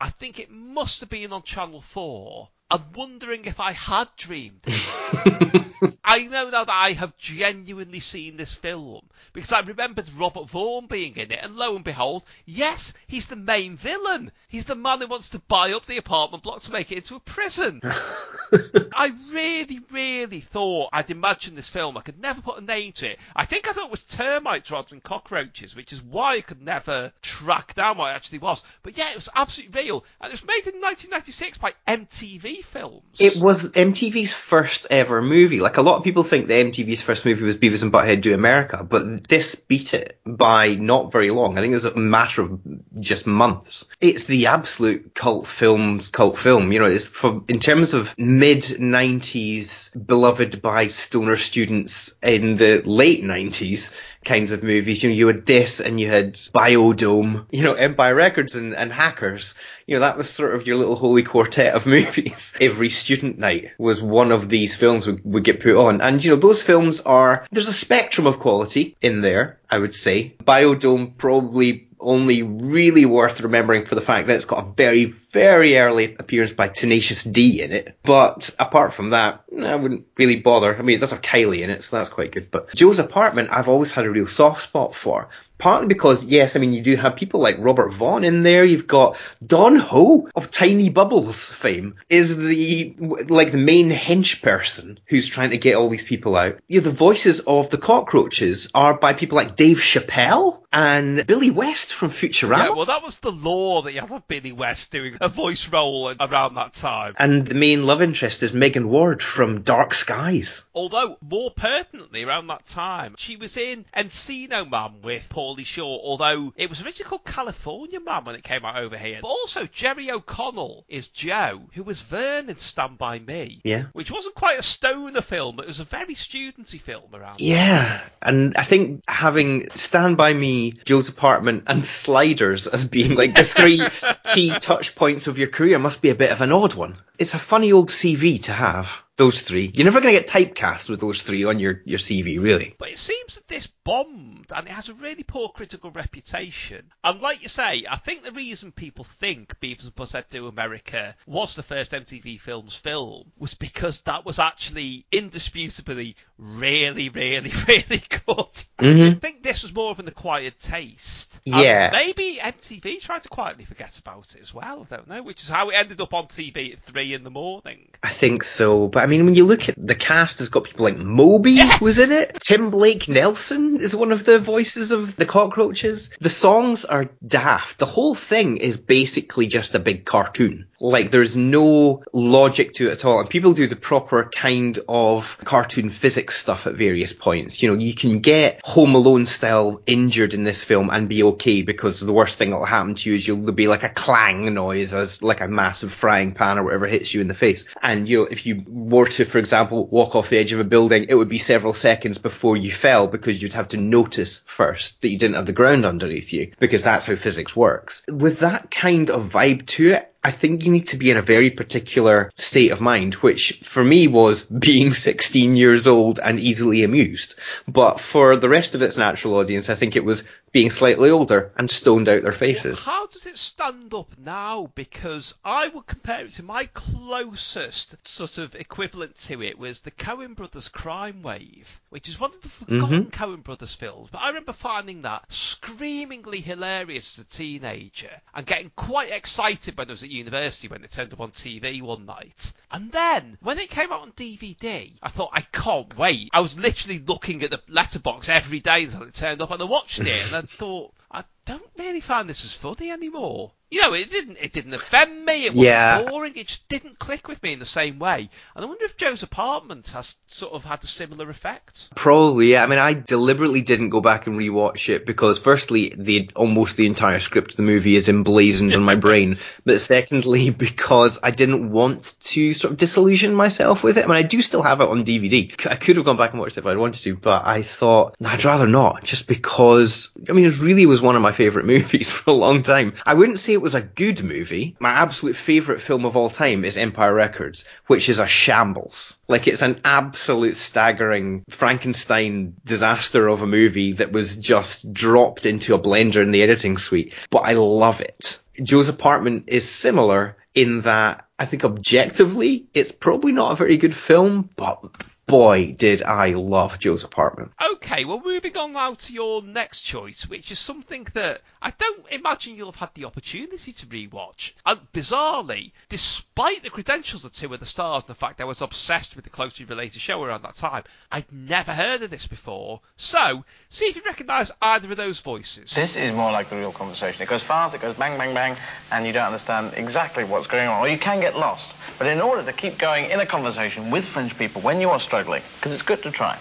I think it must have been on Channel 4. And wondering if I had dreamed. <laughs> I know now that I have genuinely seen this film because I remembered Robert Vaughn being in it, and lo and behold, yes, he's the main villain. He's the man who wants to buy up the apartment block to make it into a prison. <laughs> I really, really thought I'd imagined this film. I could never put a name to it. I think I thought it was termites rather than cockroaches, which is why I could never track down what it actually was. But yeah, it was absolutely real, and it was made in 1996 by MTV Films. It was MTV's first ever movie. Like a lot of people think that MTV's first movie was Beavis and Butthead Do America, but this beat it by not very long. I think it was a matter of just months. It's the absolute cult films cult film. You know, it's for in terms of mid '90s beloved by stoner students in the late '90s kinds of movies. You know, you had this and you had Biodome, you know, Empire Records and, and Hackers. You know, that was sort of your little holy quartet of <laughs> movies. Every student night was one of these films would, would get put on. And, you know, those films are, there's a spectrum of quality in there, I would say. Biodome probably only really worth remembering for the fact that it's got a very, very early appearance by Tenacious D in it. But apart from that, I wouldn't really bother. I mean, it does have Kylie in it, so that's quite good. But Joe's Apartment, I've always had a real soft spot for. Partly because, yes, I mean, you do have people like Robert Vaughn in there. You've got Don Ho of Tiny Bubbles fame is the, like the main hench person who's trying to get all these people out. You know, the voices of the cockroaches are by people like Dave Chappelle and Billy West from Futurama. Yeah, well, that was the law that you have Billy West doing a voice role around that time. and the main love interest is Megan Ward from Dark Skies. Although, more pertinently, around that time, she was in Encino Man with Pauly Shore, although it was originally called California Man when it came out over here. But also, Jerry O'Connell is Joe, who was Vern in Stand By Me. Yeah. Which wasn't quite a stoner film, but it was a very studenty film around. Yeah, and I think having Stand By Me, Joe's Apartment, and Sliders as being like the three <laughs> key touch points of your career must be a bit of an odd one. It's a funny old CV to have, those three. You're never going to get typecast with those three on your, your CV, really. But it seems that this bombed and it has a really poor critical reputation. And like you say, I think the reason people think Beavis and Butthead Do America was the first MTV Films film was because that was actually indisputably really, really, <laughs> really good. I think this was more of an acquired taste. Yeah. maybe MTV tried to quietly forget about it as well, I don't know, which is how it ended up on TV at three in the morning. I think so, but I mean, when you look at the cast, has got people like Moby Yes! was in it. Tim Blake Nelson is one of the voices of the cockroaches. The songs are daft. The whole thing is basically just a big cartoon. Like there's no logic to it at all. And people do the proper kind of cartoon physics stuff at various points. You know, you can get Home Alone style injured in this film and be okay because the worst thing that'll happen to you is you'll be like a clang noise as like a massive frying pan or whatever hits you in the face. And you know, if you were to, for example, walk off the edge of a building, it would be several seconds before you fell because you'd have to notice first that you didn't have the ground underneath you because that's how physics works. With that kind of vibe to it, I think you need to be in a very particular state of mind, which for me was <laughs> being 16 years old and easily amused. But for the rest of its natural audience, I think it was being slightly older and stoned out their faces. How does it stand up now? Because I would compare it to my closest sort of equivalent to it was the Coen Brothers Crime Wave, which is one of the forgotten Mhm. Coen Brothers films. But I remember finding that screamingly hilarious as a teenager and getting quite excited when I was at university when it turned up on TV one night. And then when it came out on DVD, I thought I can't wait. I was literally looking at the letterbox every day until it turned up, and I watched it, and I thought I don't really find this as funny anymore. You know, it didn't it didn't offend me. It wasn't Yeah. boring. It just didn't click with me in the same way. And I wonder if Joe's apartment has sort of had a similar effect. Probably, yeah. I mean, I deliberately didn't go back and rewatch it because, firstly, the almost the entire script of the movie is emblazoned on my <laughs> brain, but secondly, because I didn't want to sort of disillusion myself with it. I mean, I do still have it on DVD. I could have gone back and watched it if I'd wanted to, but I thought "No, I'd rather not, just because. I mean, it really was one of my favorite movies <laughs> for a long time. I wouldn't say it was a good movie. My absolute favorite film of all time is Empire Records, which is a shambles. Like it's an absolute staggering Frankenstein disaster of a movie that was just dropped into a blender in the editing suite. But I love it. Joe's apartment is similar in that I think objectively it's probably not a very good film, but boy did I love Joe's apartment. Okay, well, moving on now to your next choice, which is something that I don't imagine you'll have had the opportunity to rewatch. And bizarrely, despite the credentials of two of the stars and the fact I was obsessed with the closely related show around that time, I'd never heard of this before. So, see if you recognise either of those voices. This is more like the real conversation. It goes fast, it goes bang, bang, bang, and you don't understand exactly what's going on, or you can get lost. But in order to keep going in a conversation with French people when you are struggling, because it's good to try,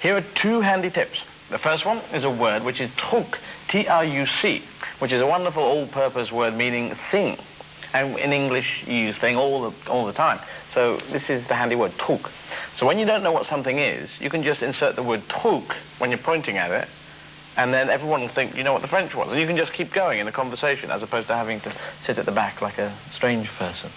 here are two handy tips. The first one is a word which is truc, T-R-U-C, which is a wonderful all-purpose word meaning thing. And in English, you use thing all the, all the time. So this is the handy word, truc. So when you don't know what something is, you can just insert the word truc when you're pointing at it, and then everyone will think you know what the French was. And you can just keep going in a conversation as opposed to having to sit at the back like a strange person.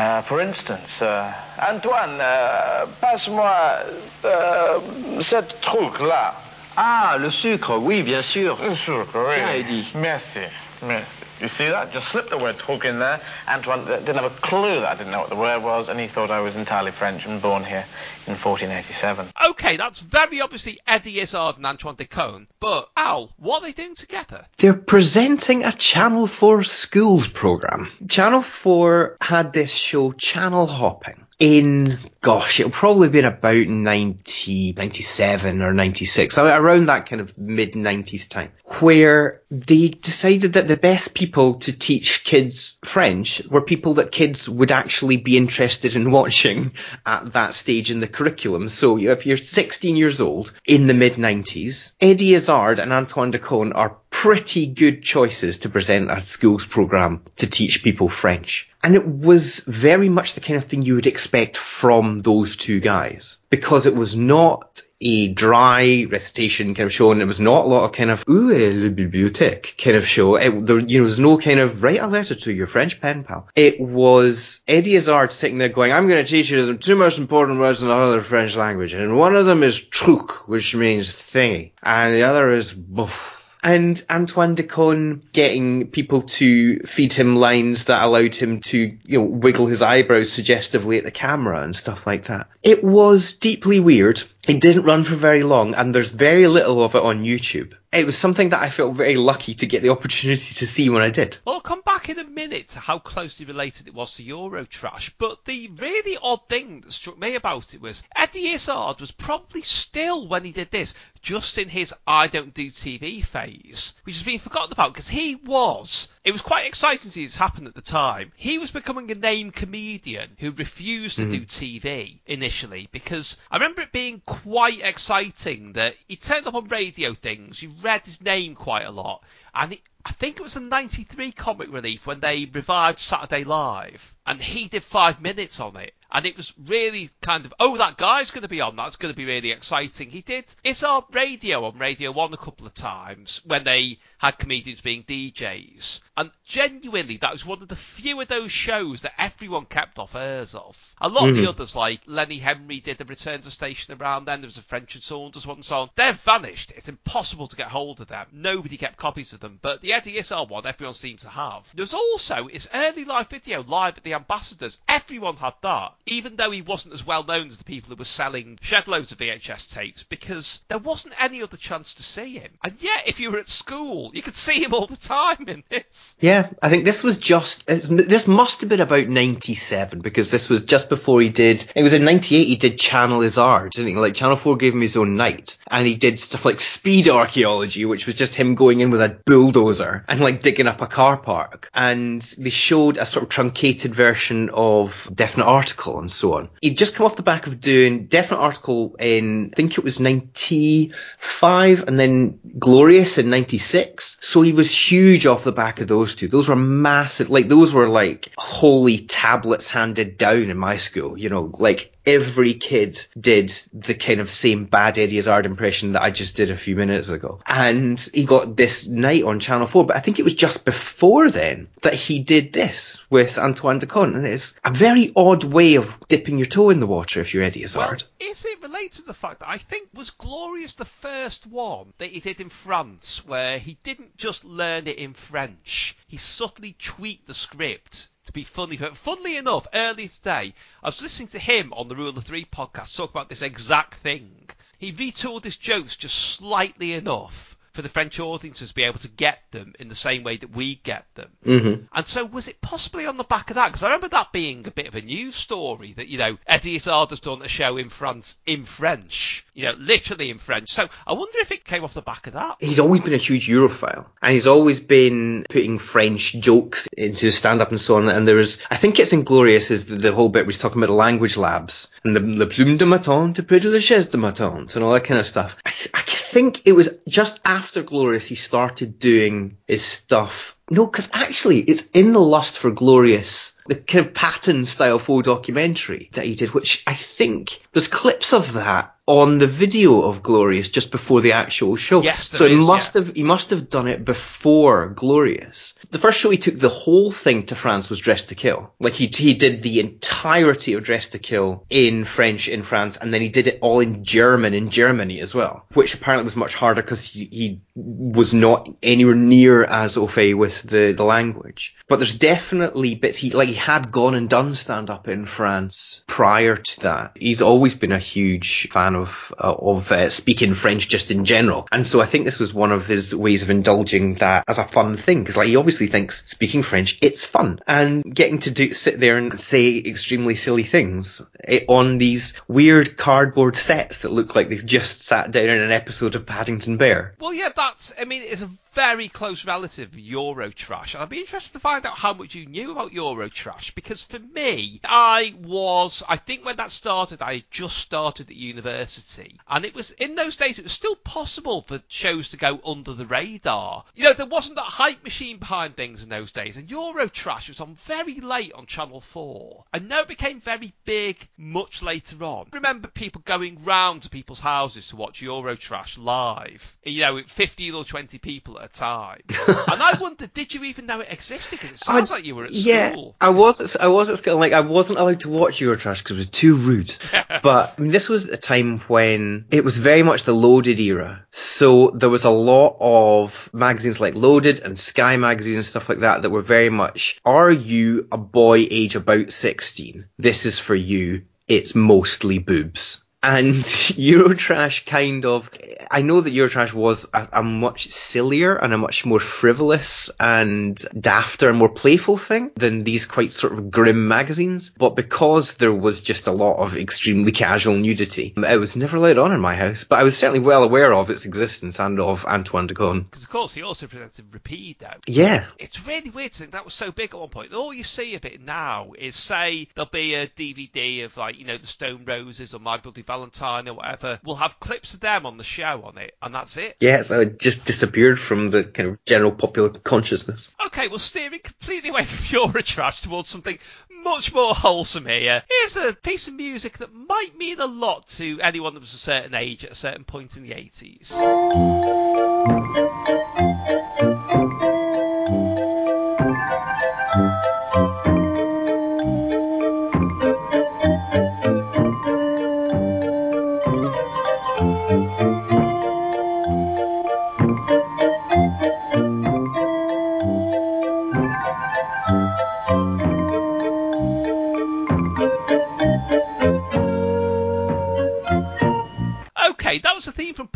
Uh, for instance, uh, Antoine, uh, passe-moi euh, cette truc-là. Ah, le sucre, oui, bien sûr. Le sucre, oui. Tiens, Eddie. Merci, merci. You see that? Just slipped the word truc in there. Antoine uh, didn't have a clue that I didn't know what the word was, and he thought I was entirely French and born here in 1487. Okay, that's very obviously Eddie Izzard and Antoine de Decaune. But, Al, what are they doing together? They're presenting a Channel 4 schools program. Channel 4 had this show, Channel Hopping, in, gosh, it'll probably been about 90, 97 or 96, so around that kind of mid 90s time, where they decided that the best people to teach kids French were people that kids would actually be interested in <laughs> watching at that stage in the curriculum. So if you're 16 years old in the mid 90s, Eddie Izzard and Antoine de Caunes are pretty good choices to present a schools program to teach people French. And it was very much the kind of thing you would expect from those two guys. Because it was not a dry recitation kind of show and it was not a lot of kind of, ooh, eh, la bibliothèque kind of show. It, there, you know, was no kind of write a letter to your French pen pal. It was Eddie Izzard sitting there going, I'm going to teach you the two most important words in the whole French language. And one of them is truc, which means thingy. And the other is bouf and Antoine de Decaune getting people to feed him lines that allowed him to, you know, wiggle his eyebrows suggestively at the camera and stuff like that. It was deeply weird. It didn't run for very long, and there's very little of it on YouTube. It was something that I felt very lucky to get the opportunity to see when I did. Well, I'll come back in a minute to how closely related it was to Eurotrash, but the really odd thing that struck me about it was Eddie Izzard was probably still, when he did this, just in his I don't do TV phase, which has been forgotten about because he was. It was quite exciting to see this happen at the time. He was becoming a name comedian who refused to hmm. do TV initially because I remember it being quite exciting that he turned up on radio things, you read his name quite a lot, and it, I think it was a 93 comic relief when they revived Saturday Live, and he did five minutes on it. And it was really kind of, oh, that guy's going to be on. That's going to be really exciting. He did It's Our Radio on Radio 1 a couple of times when they had comedians being DJs. And genuinely, that was one of the few of those shows that everyone kept off airs of. A lot of the mm-hmm. others, like Lenny Henry did the Return to Station around then. There was a French and Saunders one and so on. They've vanished. It's impossible to get hold of them. Nobody kept copies of them. But the Eddie Izzard one, everyone seems to have. There was also his early live video, live at the Ambassadors. Everyone had that even though he wasn't as well known as the people who were selling shed loads of VHS tapes, because there wasn't any other chance to see him. And yet, if you were at school, you could see him all the time in this. Yeah, I think this was just, this must have been about 97 because this was just before he did, it was in 98 he did Channel Izzard, didn't he? Like Channel 4 gave him his own night and he did stuff like speed archaeology, which was just him going in with a bulldozer and like digging up a car park. And they showed a sort of truncated version of Definite Article and so on. He'd just come off the back of doing Definite Article in, I think it was 95 and then Glorious in 96. So he was huge off the back of those two. Those were massive, like those were like holy tablets handed down in my school, you know, like every kid did the kind of same bad Eddie Izzard impression that I just did a few minutes ago. And he got this night on Channel 4, but I think it was just before then that he did this with Antoine de Caunes. And it's a very odd way of dipping your toe in the water if you're Eddie Izzard. Well, is it related to the fact that I think was Glorious the first one that he did in France where he didn't just learn it in French, he subtly tweaked the script to be funny. But funnily enough, earlier today, I was listening to him on the Rule of Three podcast talk about this exact thing. He retooled his jokes just slightly enough for the French audiences to be able to get them in the same way that we get them. Mm-hmm. And so, was it possibly on the back of that? Because I remember that being a bit of a news story that you know Eddie Izzard has done a show in France in French, you know, literally in French. So I wonder if it came off the back of that. He's always been a huge Europhile, and he's always been putting French jokes into his stand-up and so on. And there was, I think it's Inglorious, is the, the whole bit where he's talking about the language labs and the, the plume de ma tante, de la chaise de ma tante, and all that kind of stuff. I, th- I think it was just after Glorious he started doing his stuff. No, because actually it's in the Lust for Glorious, the kind of Patton style faux documentary that he did, which I think there's clips of that on the video of Glorious just before the actual show. Yes, there so he is, must yeah. have he must have done it before Glorious. The first show he took the whole thing to France was Dress to Kill. Like he he did the entirety of Dress to Kill in French in France, and then he did it all in German in Germany as well, which apparently was much harder because he, he was not anywhere near as au fait with the the language. But there's definitely bits he like he had gone and done stand up in France prior to that. He's always been a huge fan of uh, of uh, speaking French just in general, and so I think this was one of his ways of indulging that as a fun thing because like he obviously thinks speaking French it's fun and getting to do sit there and say extremely silly things eh, on these weird cardboard sets that look like they've just sat down in an episode of Paddington Bear. Well, yeah, that's. I mean, it's a very close relative of Eurotrash, and I'd be interested to find out how much you knew about Eurotrash because for me, I was. I think when that started, I had just started at university, and it was in those days. It was still possible for shows to go under the radar. You know, there wasn't that hype machine behind things in those days, and Eurotrash was on very late on Channel Four. And know it became very big much later on. I remember people going round to people's houses to watch Eurotrash live. You know, 15 or 20 people at time. <laughs> and I wondered, did you even know it existed? Because it sounds I- like you were at yeah, school. I was. At, I was at school. Like I wasn't allowed to watch Eurotrash because it was too rude. <laughs> but I mean, this was a time when it was very much the Loaded era. So there was a lot of magazines like Loaded and Sky magazine and stuff like that that were very much. Are you a boy age about sixteen? This is for you. It's mostly boobs. And <laughs> Eurotrash kind of, I know that Eurotrash was a, a much sillier and a much more frivolous and dafter and more playful thing than these quite sort of grim magazines. But because there was just a lot of extremely casual nudity, it was never let on in my house. But I was certainly well aware of its existence and of Antoine de Caunes. Because, of course, he also presented Rapido. Yeah. It's really weird to think that was so big at one point. All you see of it now is, say, there'll be a DVD of, like, you know, the Stone Roses or My Bloody Valentine or whatever, we'll have clips of them on the show on it, and that's it. Yeah, so it just disappeared from the kind of general popular consciousness. Okay, well, steering completely away <laughs> from Eurotrash towards something much more wholesome here. Here's a piece of music that might mean a lot to anyone that was a certain age at a certain point in the 80s.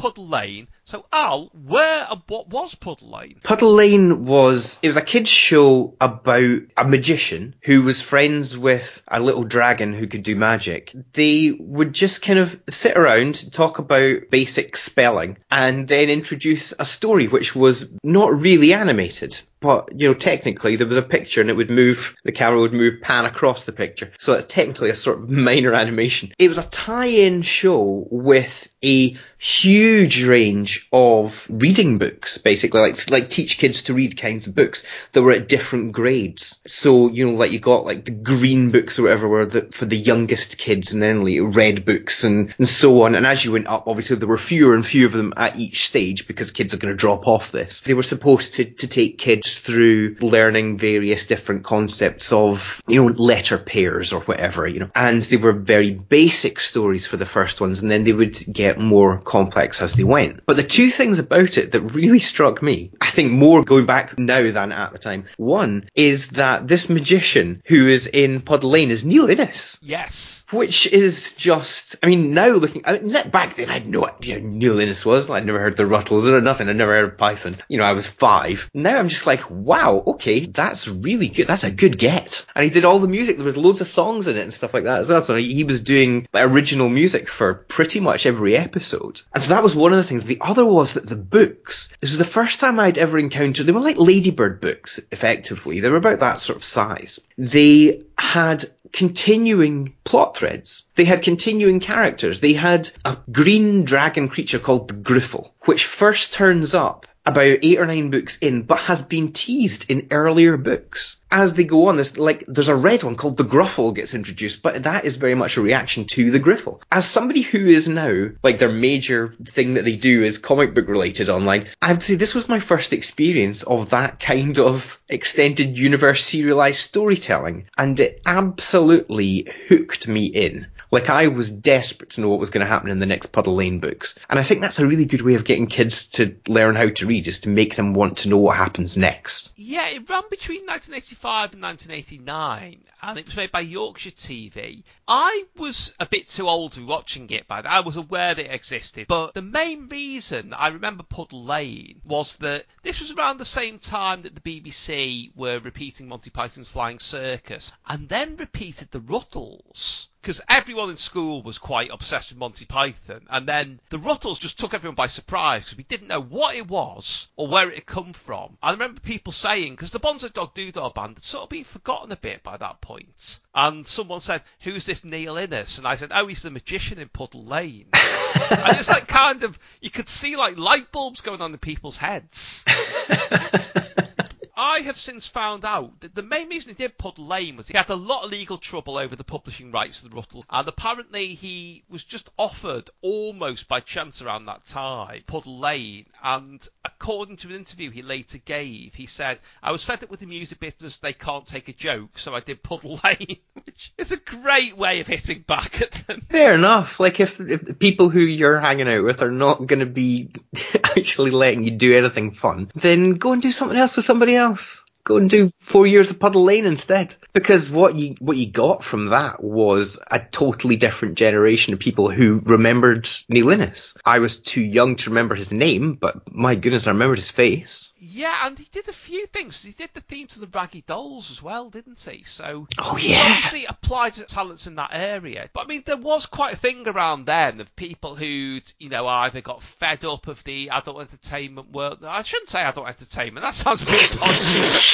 Puddle Lane. So, Al, where what was Puddle Lane? Puddle Lane was it was a kids show about a magician who was friends with a little dragon who could do magic. They would just kind of sit around, talk about basic spelling, and then introduce a story which was not really animated. But, you know, technically there was a picture and it would move, the camera would move pan across the picture. So it's technically a sort of minor <laughs> animation. It was a tie-in show with a huge range of reading books, basically, like, like teach kids to read kinds of books that were at different grades. So, you know, like you got like the green books or whatever were the, for the youngest kids and then like red books and, and so on. And as you went up, obviously there were fewer and fewer of them at each stage because kids are going to drop off this. They were supposed to, to take kids through learning various different concepts of, you know, letter pairs or whatever, you know, and they were very basic stories for the first ones and then they would get more complex as they went. But the two things about it that really struck me, I think more going back now than at the time. One is that this magician who is in Puddle Lane is Neil Innes. Yes. Which is just, I mean, now looking, I mean, back then I had no idea who Neil Innes was. I'd never heard the Ruttles or nothing. I'd never heard of Python. You know, I was five. Now I'm just like, wow, okay, that's really good. That's a good get. And he did all the music. There was loads of songs in it and stuff like that as well. So he was doing original music for pretty much every episode. And so that was one of the things. The other was that the books, this was the first time I'd ever encountered, they were like Ladybird books, effectively. They were about that sort of size. They had continuing plot threads. They had continuing characters. They had a green dragon creature called the Griffle, which first turns up about eight or nine books in, but has been teased in earlier books. As they go on, there's like there's a red one called the Gruffle gets introduced, but that is very much a reaction to the Griffle. As somebody who is now like their major thing that they do is comic book related online, I have to say this was my first experience of that kind of extended universe serialized storytelling, and it absolutely hooked me in. Like I was desperate to know what was going to happen in the next Puddle Lane books. And I think that's a really good way of getting kids to learn how to read is to make them want to know what happens next. Yeah, it ran between 1985 and 1989, and it was made by Yorkshire TV. I was a bit too old to be watching it by then. I was aware that it existed, but the main reason I remember Puddle Lane was that this was around the same time that the BBC were repeating Monty Python's Flying Circus, and then repeated the Ruttles because everyone in school was quite obsessed with Monty Python, and then the Ruttles just took everyone by surprise because we didn't know what it was or where it had come from. I remember people saying, because the Bonzo Dog Doodah Band had sort of been forgotten a bit by that point. point, and someone said, "Who's this Neil Innes?" And I said, "Oh, he's the magician in Puddle Lane." <laughs> and it's like kind of you could see like light bulbs going on in people's heads. <laughs> I have since found out that the main reason he did Puddle Lane was he had a lot of legal trouble over the publishing rights of the Ruttle, and apparently he was just offered almost by chance around that time Puddle Lane, and according to an interview he later gave, he said, "I was fed up with the music business; they can't take a joke, so I did Puddle <laughs> Lane," which is a great way of hitting back at them. Fair enough. Like if, if people who you're hanging out with are not going to be <laughs> actually letting you do anything fun, then go and do something else with somebody else else? Go and do four years of Puddle Lane instead. Because what you what you got from that was a totally different generation of people who remembered Neil Innes. I was too young to remember his name, but my goodness, I remembered his face. Yeah, and he did a few things. He did the theme to the Raggy Dolls as well, didn't he? So Oh he yeah. obviously applied his talents in that area. But I mean, there was quite a thing around then of people who'd, you know, either got fed up of the adult entertainment world. I shouldn't say adult entertainment. That sounds a bit <laughs> toxic.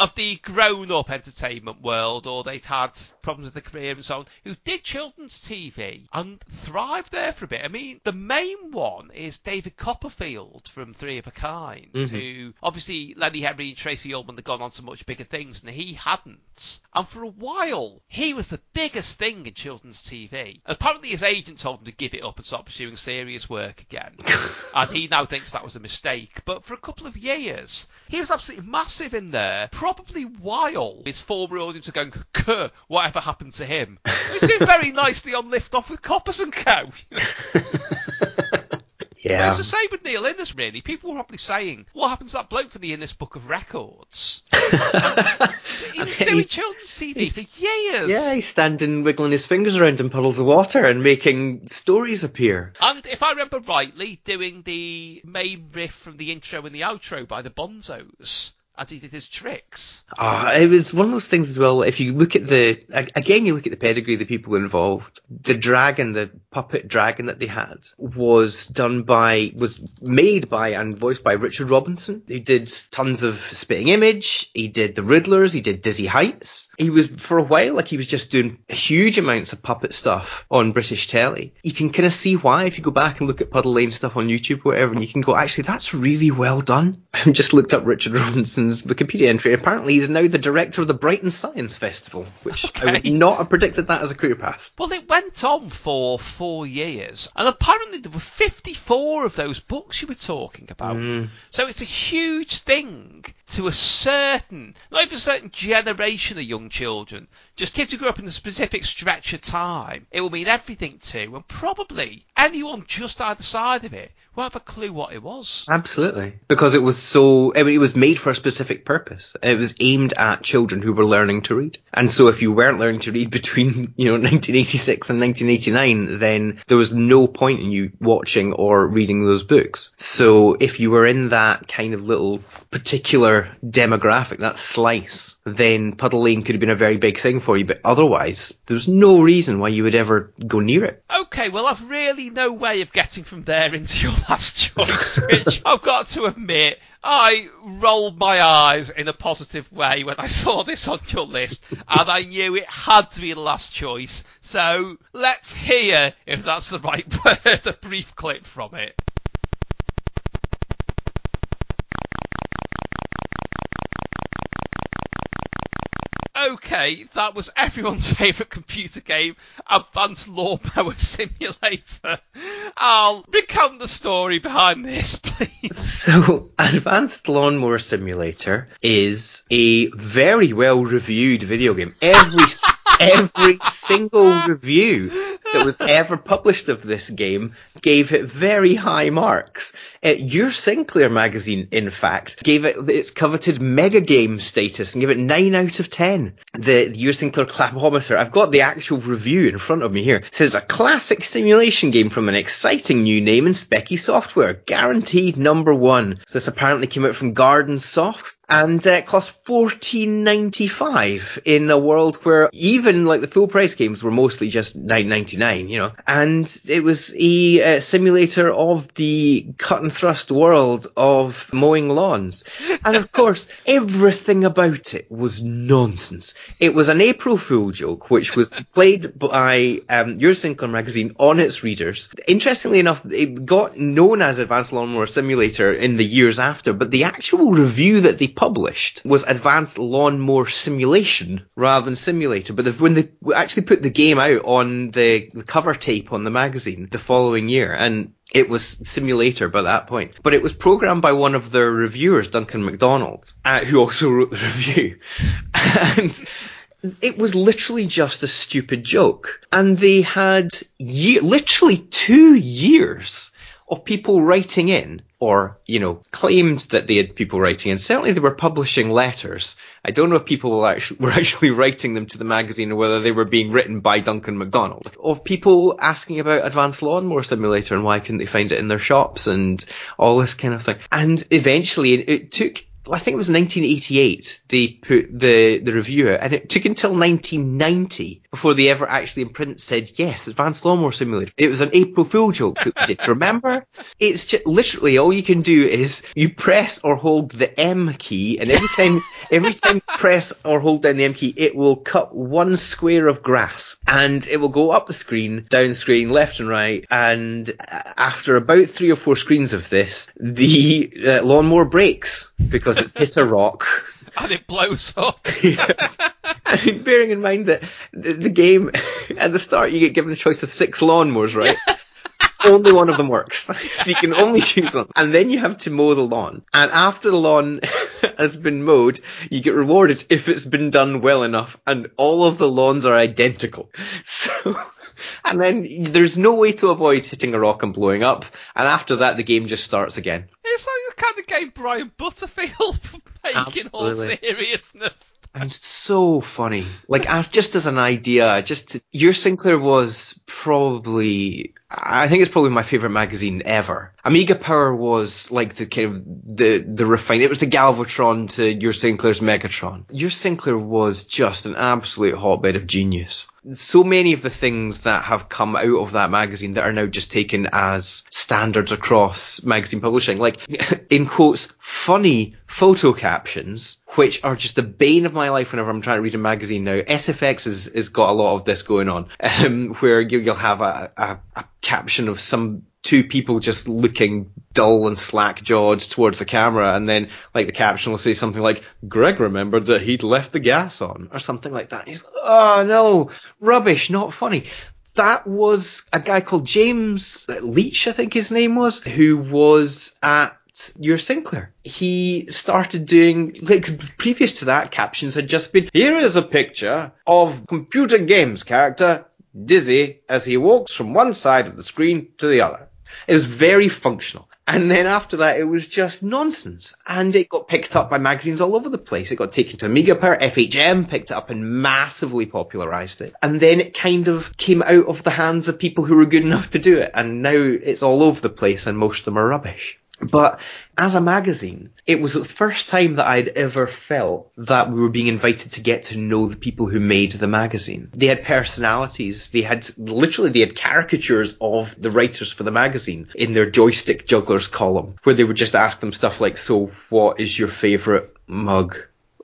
of the grown-up entertainment world, or they'd had problems with their career and so on, who did children's TV and thrived there for a bit. I mean, the main one is David Copperfield from Three of a Kind, mm-hmm. who obviously Lenny Henry and Tracey Ullman had gone on to much bigger things, and he hadn't. And for a while, he was the biggest thing in children's TV. Apparently, his agent told him to give it up and start pursuing serious work again, <laughs> and he now thinks that was a mistake. But for a couple of years, he was absolutely massive in there. Probably while his former audience are going, "Kuh, whatever happened to him?" He's doing very nicely on Lift Off with Coppers and Co. <laughs> Yeah. It's the same with Neil Innes, really. People were probably saying, what happened to that bloke from the Innes Book of Records? <laughs> he was doing He's- children's TV for years. Yeah, he's standing wiggling his fingers around in puddles of water and making stories appear. And if I remember rightly, doing the main riff from the intro and the outro by the Bonzos. As he did his tricks. Ah, it was one of those things as well. If you look at the again, you look at the pedigree of the people involved. The dragon, the puppet dragon that they had, was done by, was made by and voiced by Richard Robinson. He did tons of Spitting Image. He did the Riddlers. He did Dizzy Heights. He was for a while like he was just doing huge amounts of puppet stuff on British telly. You can kind of see why if you go back and look at Puddle Lane stuff on YouTube or whatever, and you can go, actually, that's really well done. <laughs> I just looked up Richard Robinson's Wikipedia entry. Apparently, he's now the director of the Brighton Science Festival, which I would not have predicted that as a career path. Well, it went on for four years, and apparently there were 54 of those books you were talking about. Mm. So it's a huge thing to a certain, not even a certain generation of young children, just kids who grew up in a specific stretch of time. It will mean everything to, and probably anyone just either side of it have a clue what it was. Absolutely. Because it was so, I mean, it was made for a specific purpose. It was aimed at children who were learning to read. And so if you weren't learning to read <laughs> between, you know, 1986 and 1989, then there was no point in you watching or reading those books. So if you were in that kind of little particular demographic, that slice, then Puddle Lane could have been a very big thing for you. But otherwise, there was no reason why you would ever go near it. Okay, well, I've really no way of getting from there <laughs> into your last choice, which I've got to admit, I rolled my eyes in a positive way when I saw this on your list, and I knew it had to be the last choice. So let's hear, if that's the right <laughs> word, a brief clip from it. Okay, that was everyone's <laughs> favourite computer game, Advanced Lawnmower Simulator. I'll recount the story behind this, <laughs> please. So, Advanced Lawnmower Simulator is a very well reviewed video game. Every every single review that was ever published of this game gave it very high marks. Uh, Your Sinclair magazine, in fact, gave it its coveted mega game status and gave it 9 out of 10. The, the Your Sinclair clapometer, I've got the actual review in front of me here. It says a classic simulation game from an exciting new name in Specky Software, guaranteed number one. So this apparently came out from Garden Soft and uh, cost fourteen ninety five in a world where even like the full price games were mostly just nine ninety nine, you know. And it was a uh, simulator of the cut and thrust world of mowing lawns, and of course <laughs> everything about it was nonsense. It was an April Fool joke, which was played by um, Your Sinclair magazine on its readers. Interestingly enough, it got known as Advanced Lawnmower Simulator in the years after, but the actual review that they published was Advanced Lawnmower Simulation rather than Simulator. But the, when they actually put the game out on the, the cover tape on the magazine the following year, and it was Simulator by that point. But it was programmed by one of their reviewers, Duncan MacDonald, uh, who also wrote the <laughs> review. and it was literally just a stupid joke. And they had ye- literally two years of people writing in, or, you know, claimed that they had people writing in. Certainly they were publishing letters. I don't know if people were actually, were actually <laughs> writing them to the magazine or whether they were being written by Duncan MacDonald. Of people asking about Advanced Lawnmower Simulator and why couldn't they find it in their shops and all this kind of thing. And eventually it, it took I think it was 1988 they put the, the review out, and it took until 1990 before they ever actually in print said, yes, Advanced Lawnmower Simulator. It was an April Fool joke that we did. <laughs> Remember? It's just, literally all you can do is you press or hold the M key, and every time, <laughs> Every time you press or hold down the M key, it will cut one square of grass and it will go up the screen, down the screen, left and right. And after about three or four screens of this, the uh, lawnmower breaks because it's hit a rock. <laughs> and it blows up. <laughs> I mean, <laughs> bearing in mind that the, the game at the start you get given a choice of six lawnmowers, right? only one of them works, so you can only choose one. And then you have to mow the lawn. And after the lawn has been mowed, you get rewarded if it's been done well enough. And all of the lawns are identical. So. And then there's no way to avoid hitting a rock and blowing up. And after that, the game just starts again. It's like the kind of game Brian Butterfield <laughs> making all Absolutely. seriousness. And so funny. Like as just as an idea, just to, your Sinclair was probably I think it's probably my favorite magazine ever. Amiga Power was like the kind of the the refine. It was the Galvatron to your Sinclair's Megatron. Your Sinclair was just an absolute hotbed of genius. So many of the things that have come out of that magazine that are now just taken as standards across magazine publishing, like <laughs> in quotes, funny photo captions, which are just the bane of my life whenever I'm trying to read a magazine now. SFX has, has got a lot of this going on, <laughs> um, where you, you'll have a, a, a caption of some two people just looking dull and slack jawed towards the camera and then like the caption will say something like Greg remembered that he'd left the gas on or something like that. He's like, oh no, rubbish, not funny. That was a guy called James Leach, I think his name was, who was at your Sinclair. He started doing, like, previous to that, captions had just been, here is a picture of computer games character Dizzy as he walks from one side of the screen to the other. It was very functional. And then after that, it was just nonsense. And it got picked up by magazines all over the place. It got taken to Amiga Power, FHM picked it up and massively popularized it. And then it kind of came out of the hands of people who were good enough to do it. And now it's all over the place and most of them are rubbish. But as a magazine, it was the first time that I'd ever felt that we were being invited to get to know the people who made the magazine. They had personalities. They had literally they had caricatures of the writers for the magazine in their joystick jugglers column, where they would just ask them stuff like, "So, what is your favorite mug?"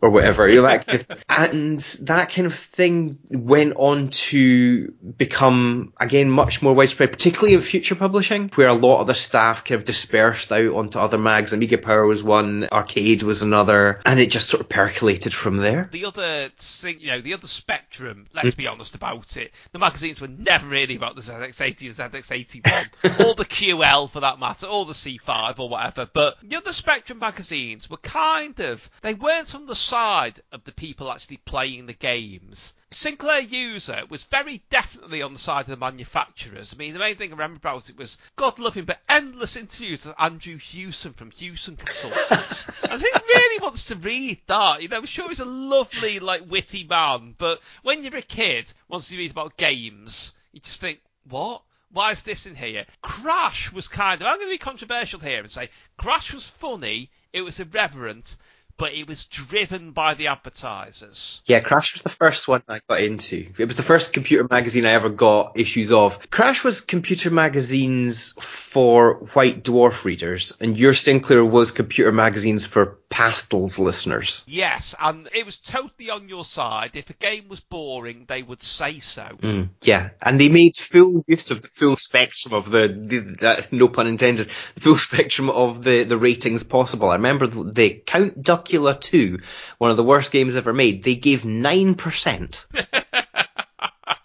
Or whatever. You know, that kind of- and that kind of thing went on to become again much more widespread, particularly in future publishing, where a lot of the staff kind of dispersed out onto other mags. Amiga Power was one, Arcade was another, and it just sort of percolated from there. The other, thing, you know, the other spectrum. Let's be honest about it. The magazines were never really about the ZX80 or ZX81, or <laughs> the QL for that matter, or the C5 or whatever. But the other spectrum magazines were kind of they weren't on the side of the people actually playing the games. Sinclair User was very definitely on the side of the manufacturers. I mean, the main thing I remember about it was, God love him, but endless interviews with Andrew Hewson from Hewson Consultants. <laughs> and who really wants to read that? You know, I'm sure he's a lovely, like, witty man, but when you're a kid, once you read about games, you just think, what? Why is this in here? Crash was kind of, I'm going to be controversial here and say, Crash was funny, it was irreverent, but it was driven by the advertisers. Yeah, Crash was the first one I got into. It was the first computer magazine I ever got issues of. Crash was computer magazines for white dwarf readers, and your Sinclair was computer magazines for pastels listeners. Yes, and it was totally on your side. If a game was boring, they would say so. Mm, yeah, and they made full use of the full spectrum of the, the that, no pun intended, the full <laughs> spectrum of the, the ratings possible. I remember the, the Count Duckula 2, one of the worst games ever made, they gave 9%. <laughs>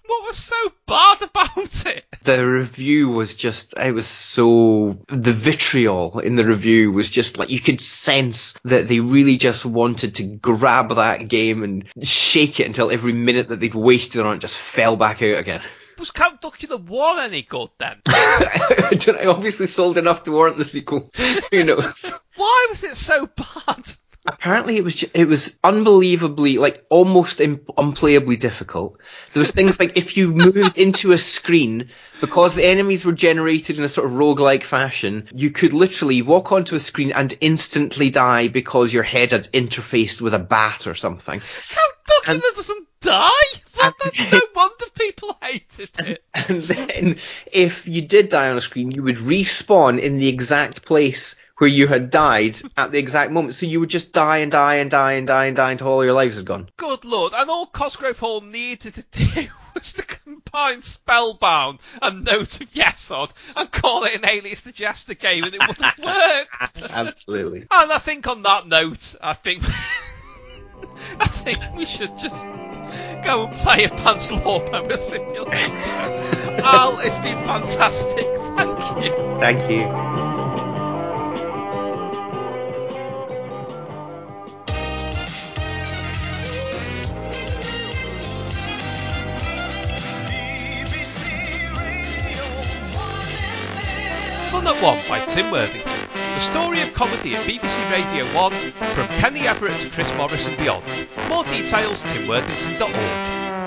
What was so bad about it? the review was just it was so the vitriol in the review was just like you could sense that they really just wanted to grab that game and shake it until every minute that they'd wasted on it just fell back out again. <laughs> Was Count Duckula 1 any good then? <laughs> I obviously sold enough to warrant the sequel. Who knows? Why was it so bad? Apparently it was it was unbelievably like almost im- unplayably difficult. There was things like if you moved into a screen because the enemies were generated in a sort of roguelike fashion, you could literally walk onto a screen and instantly die because your head had interfaced with a bat or something. How Duckula And- doesn't die? What the, And- <laughs> no wonder people hated it. And then if you did die on a screen, you would respawn in the exact place where you had died at the exact moment. So you would just die and die and die and die and die until all your lives had gone. Good lord, and all Cosgrove Hall needed to do <laughs> was to combine Spellbound and Nodes of Yesod and call it an Alias the Jester game and it would have worked. <laughs> <laughs> Absolutely. And I think on that note, I think I think we should just go and play Advanced Lawnmower Simulator. Al, it's been fantastic. Thank you. Thank you. Fun at One by Tim Worthington. The story of comedy at BBC Radio 1 from Kenny Everett to Chris Morris and beyond. More details timworthington.org.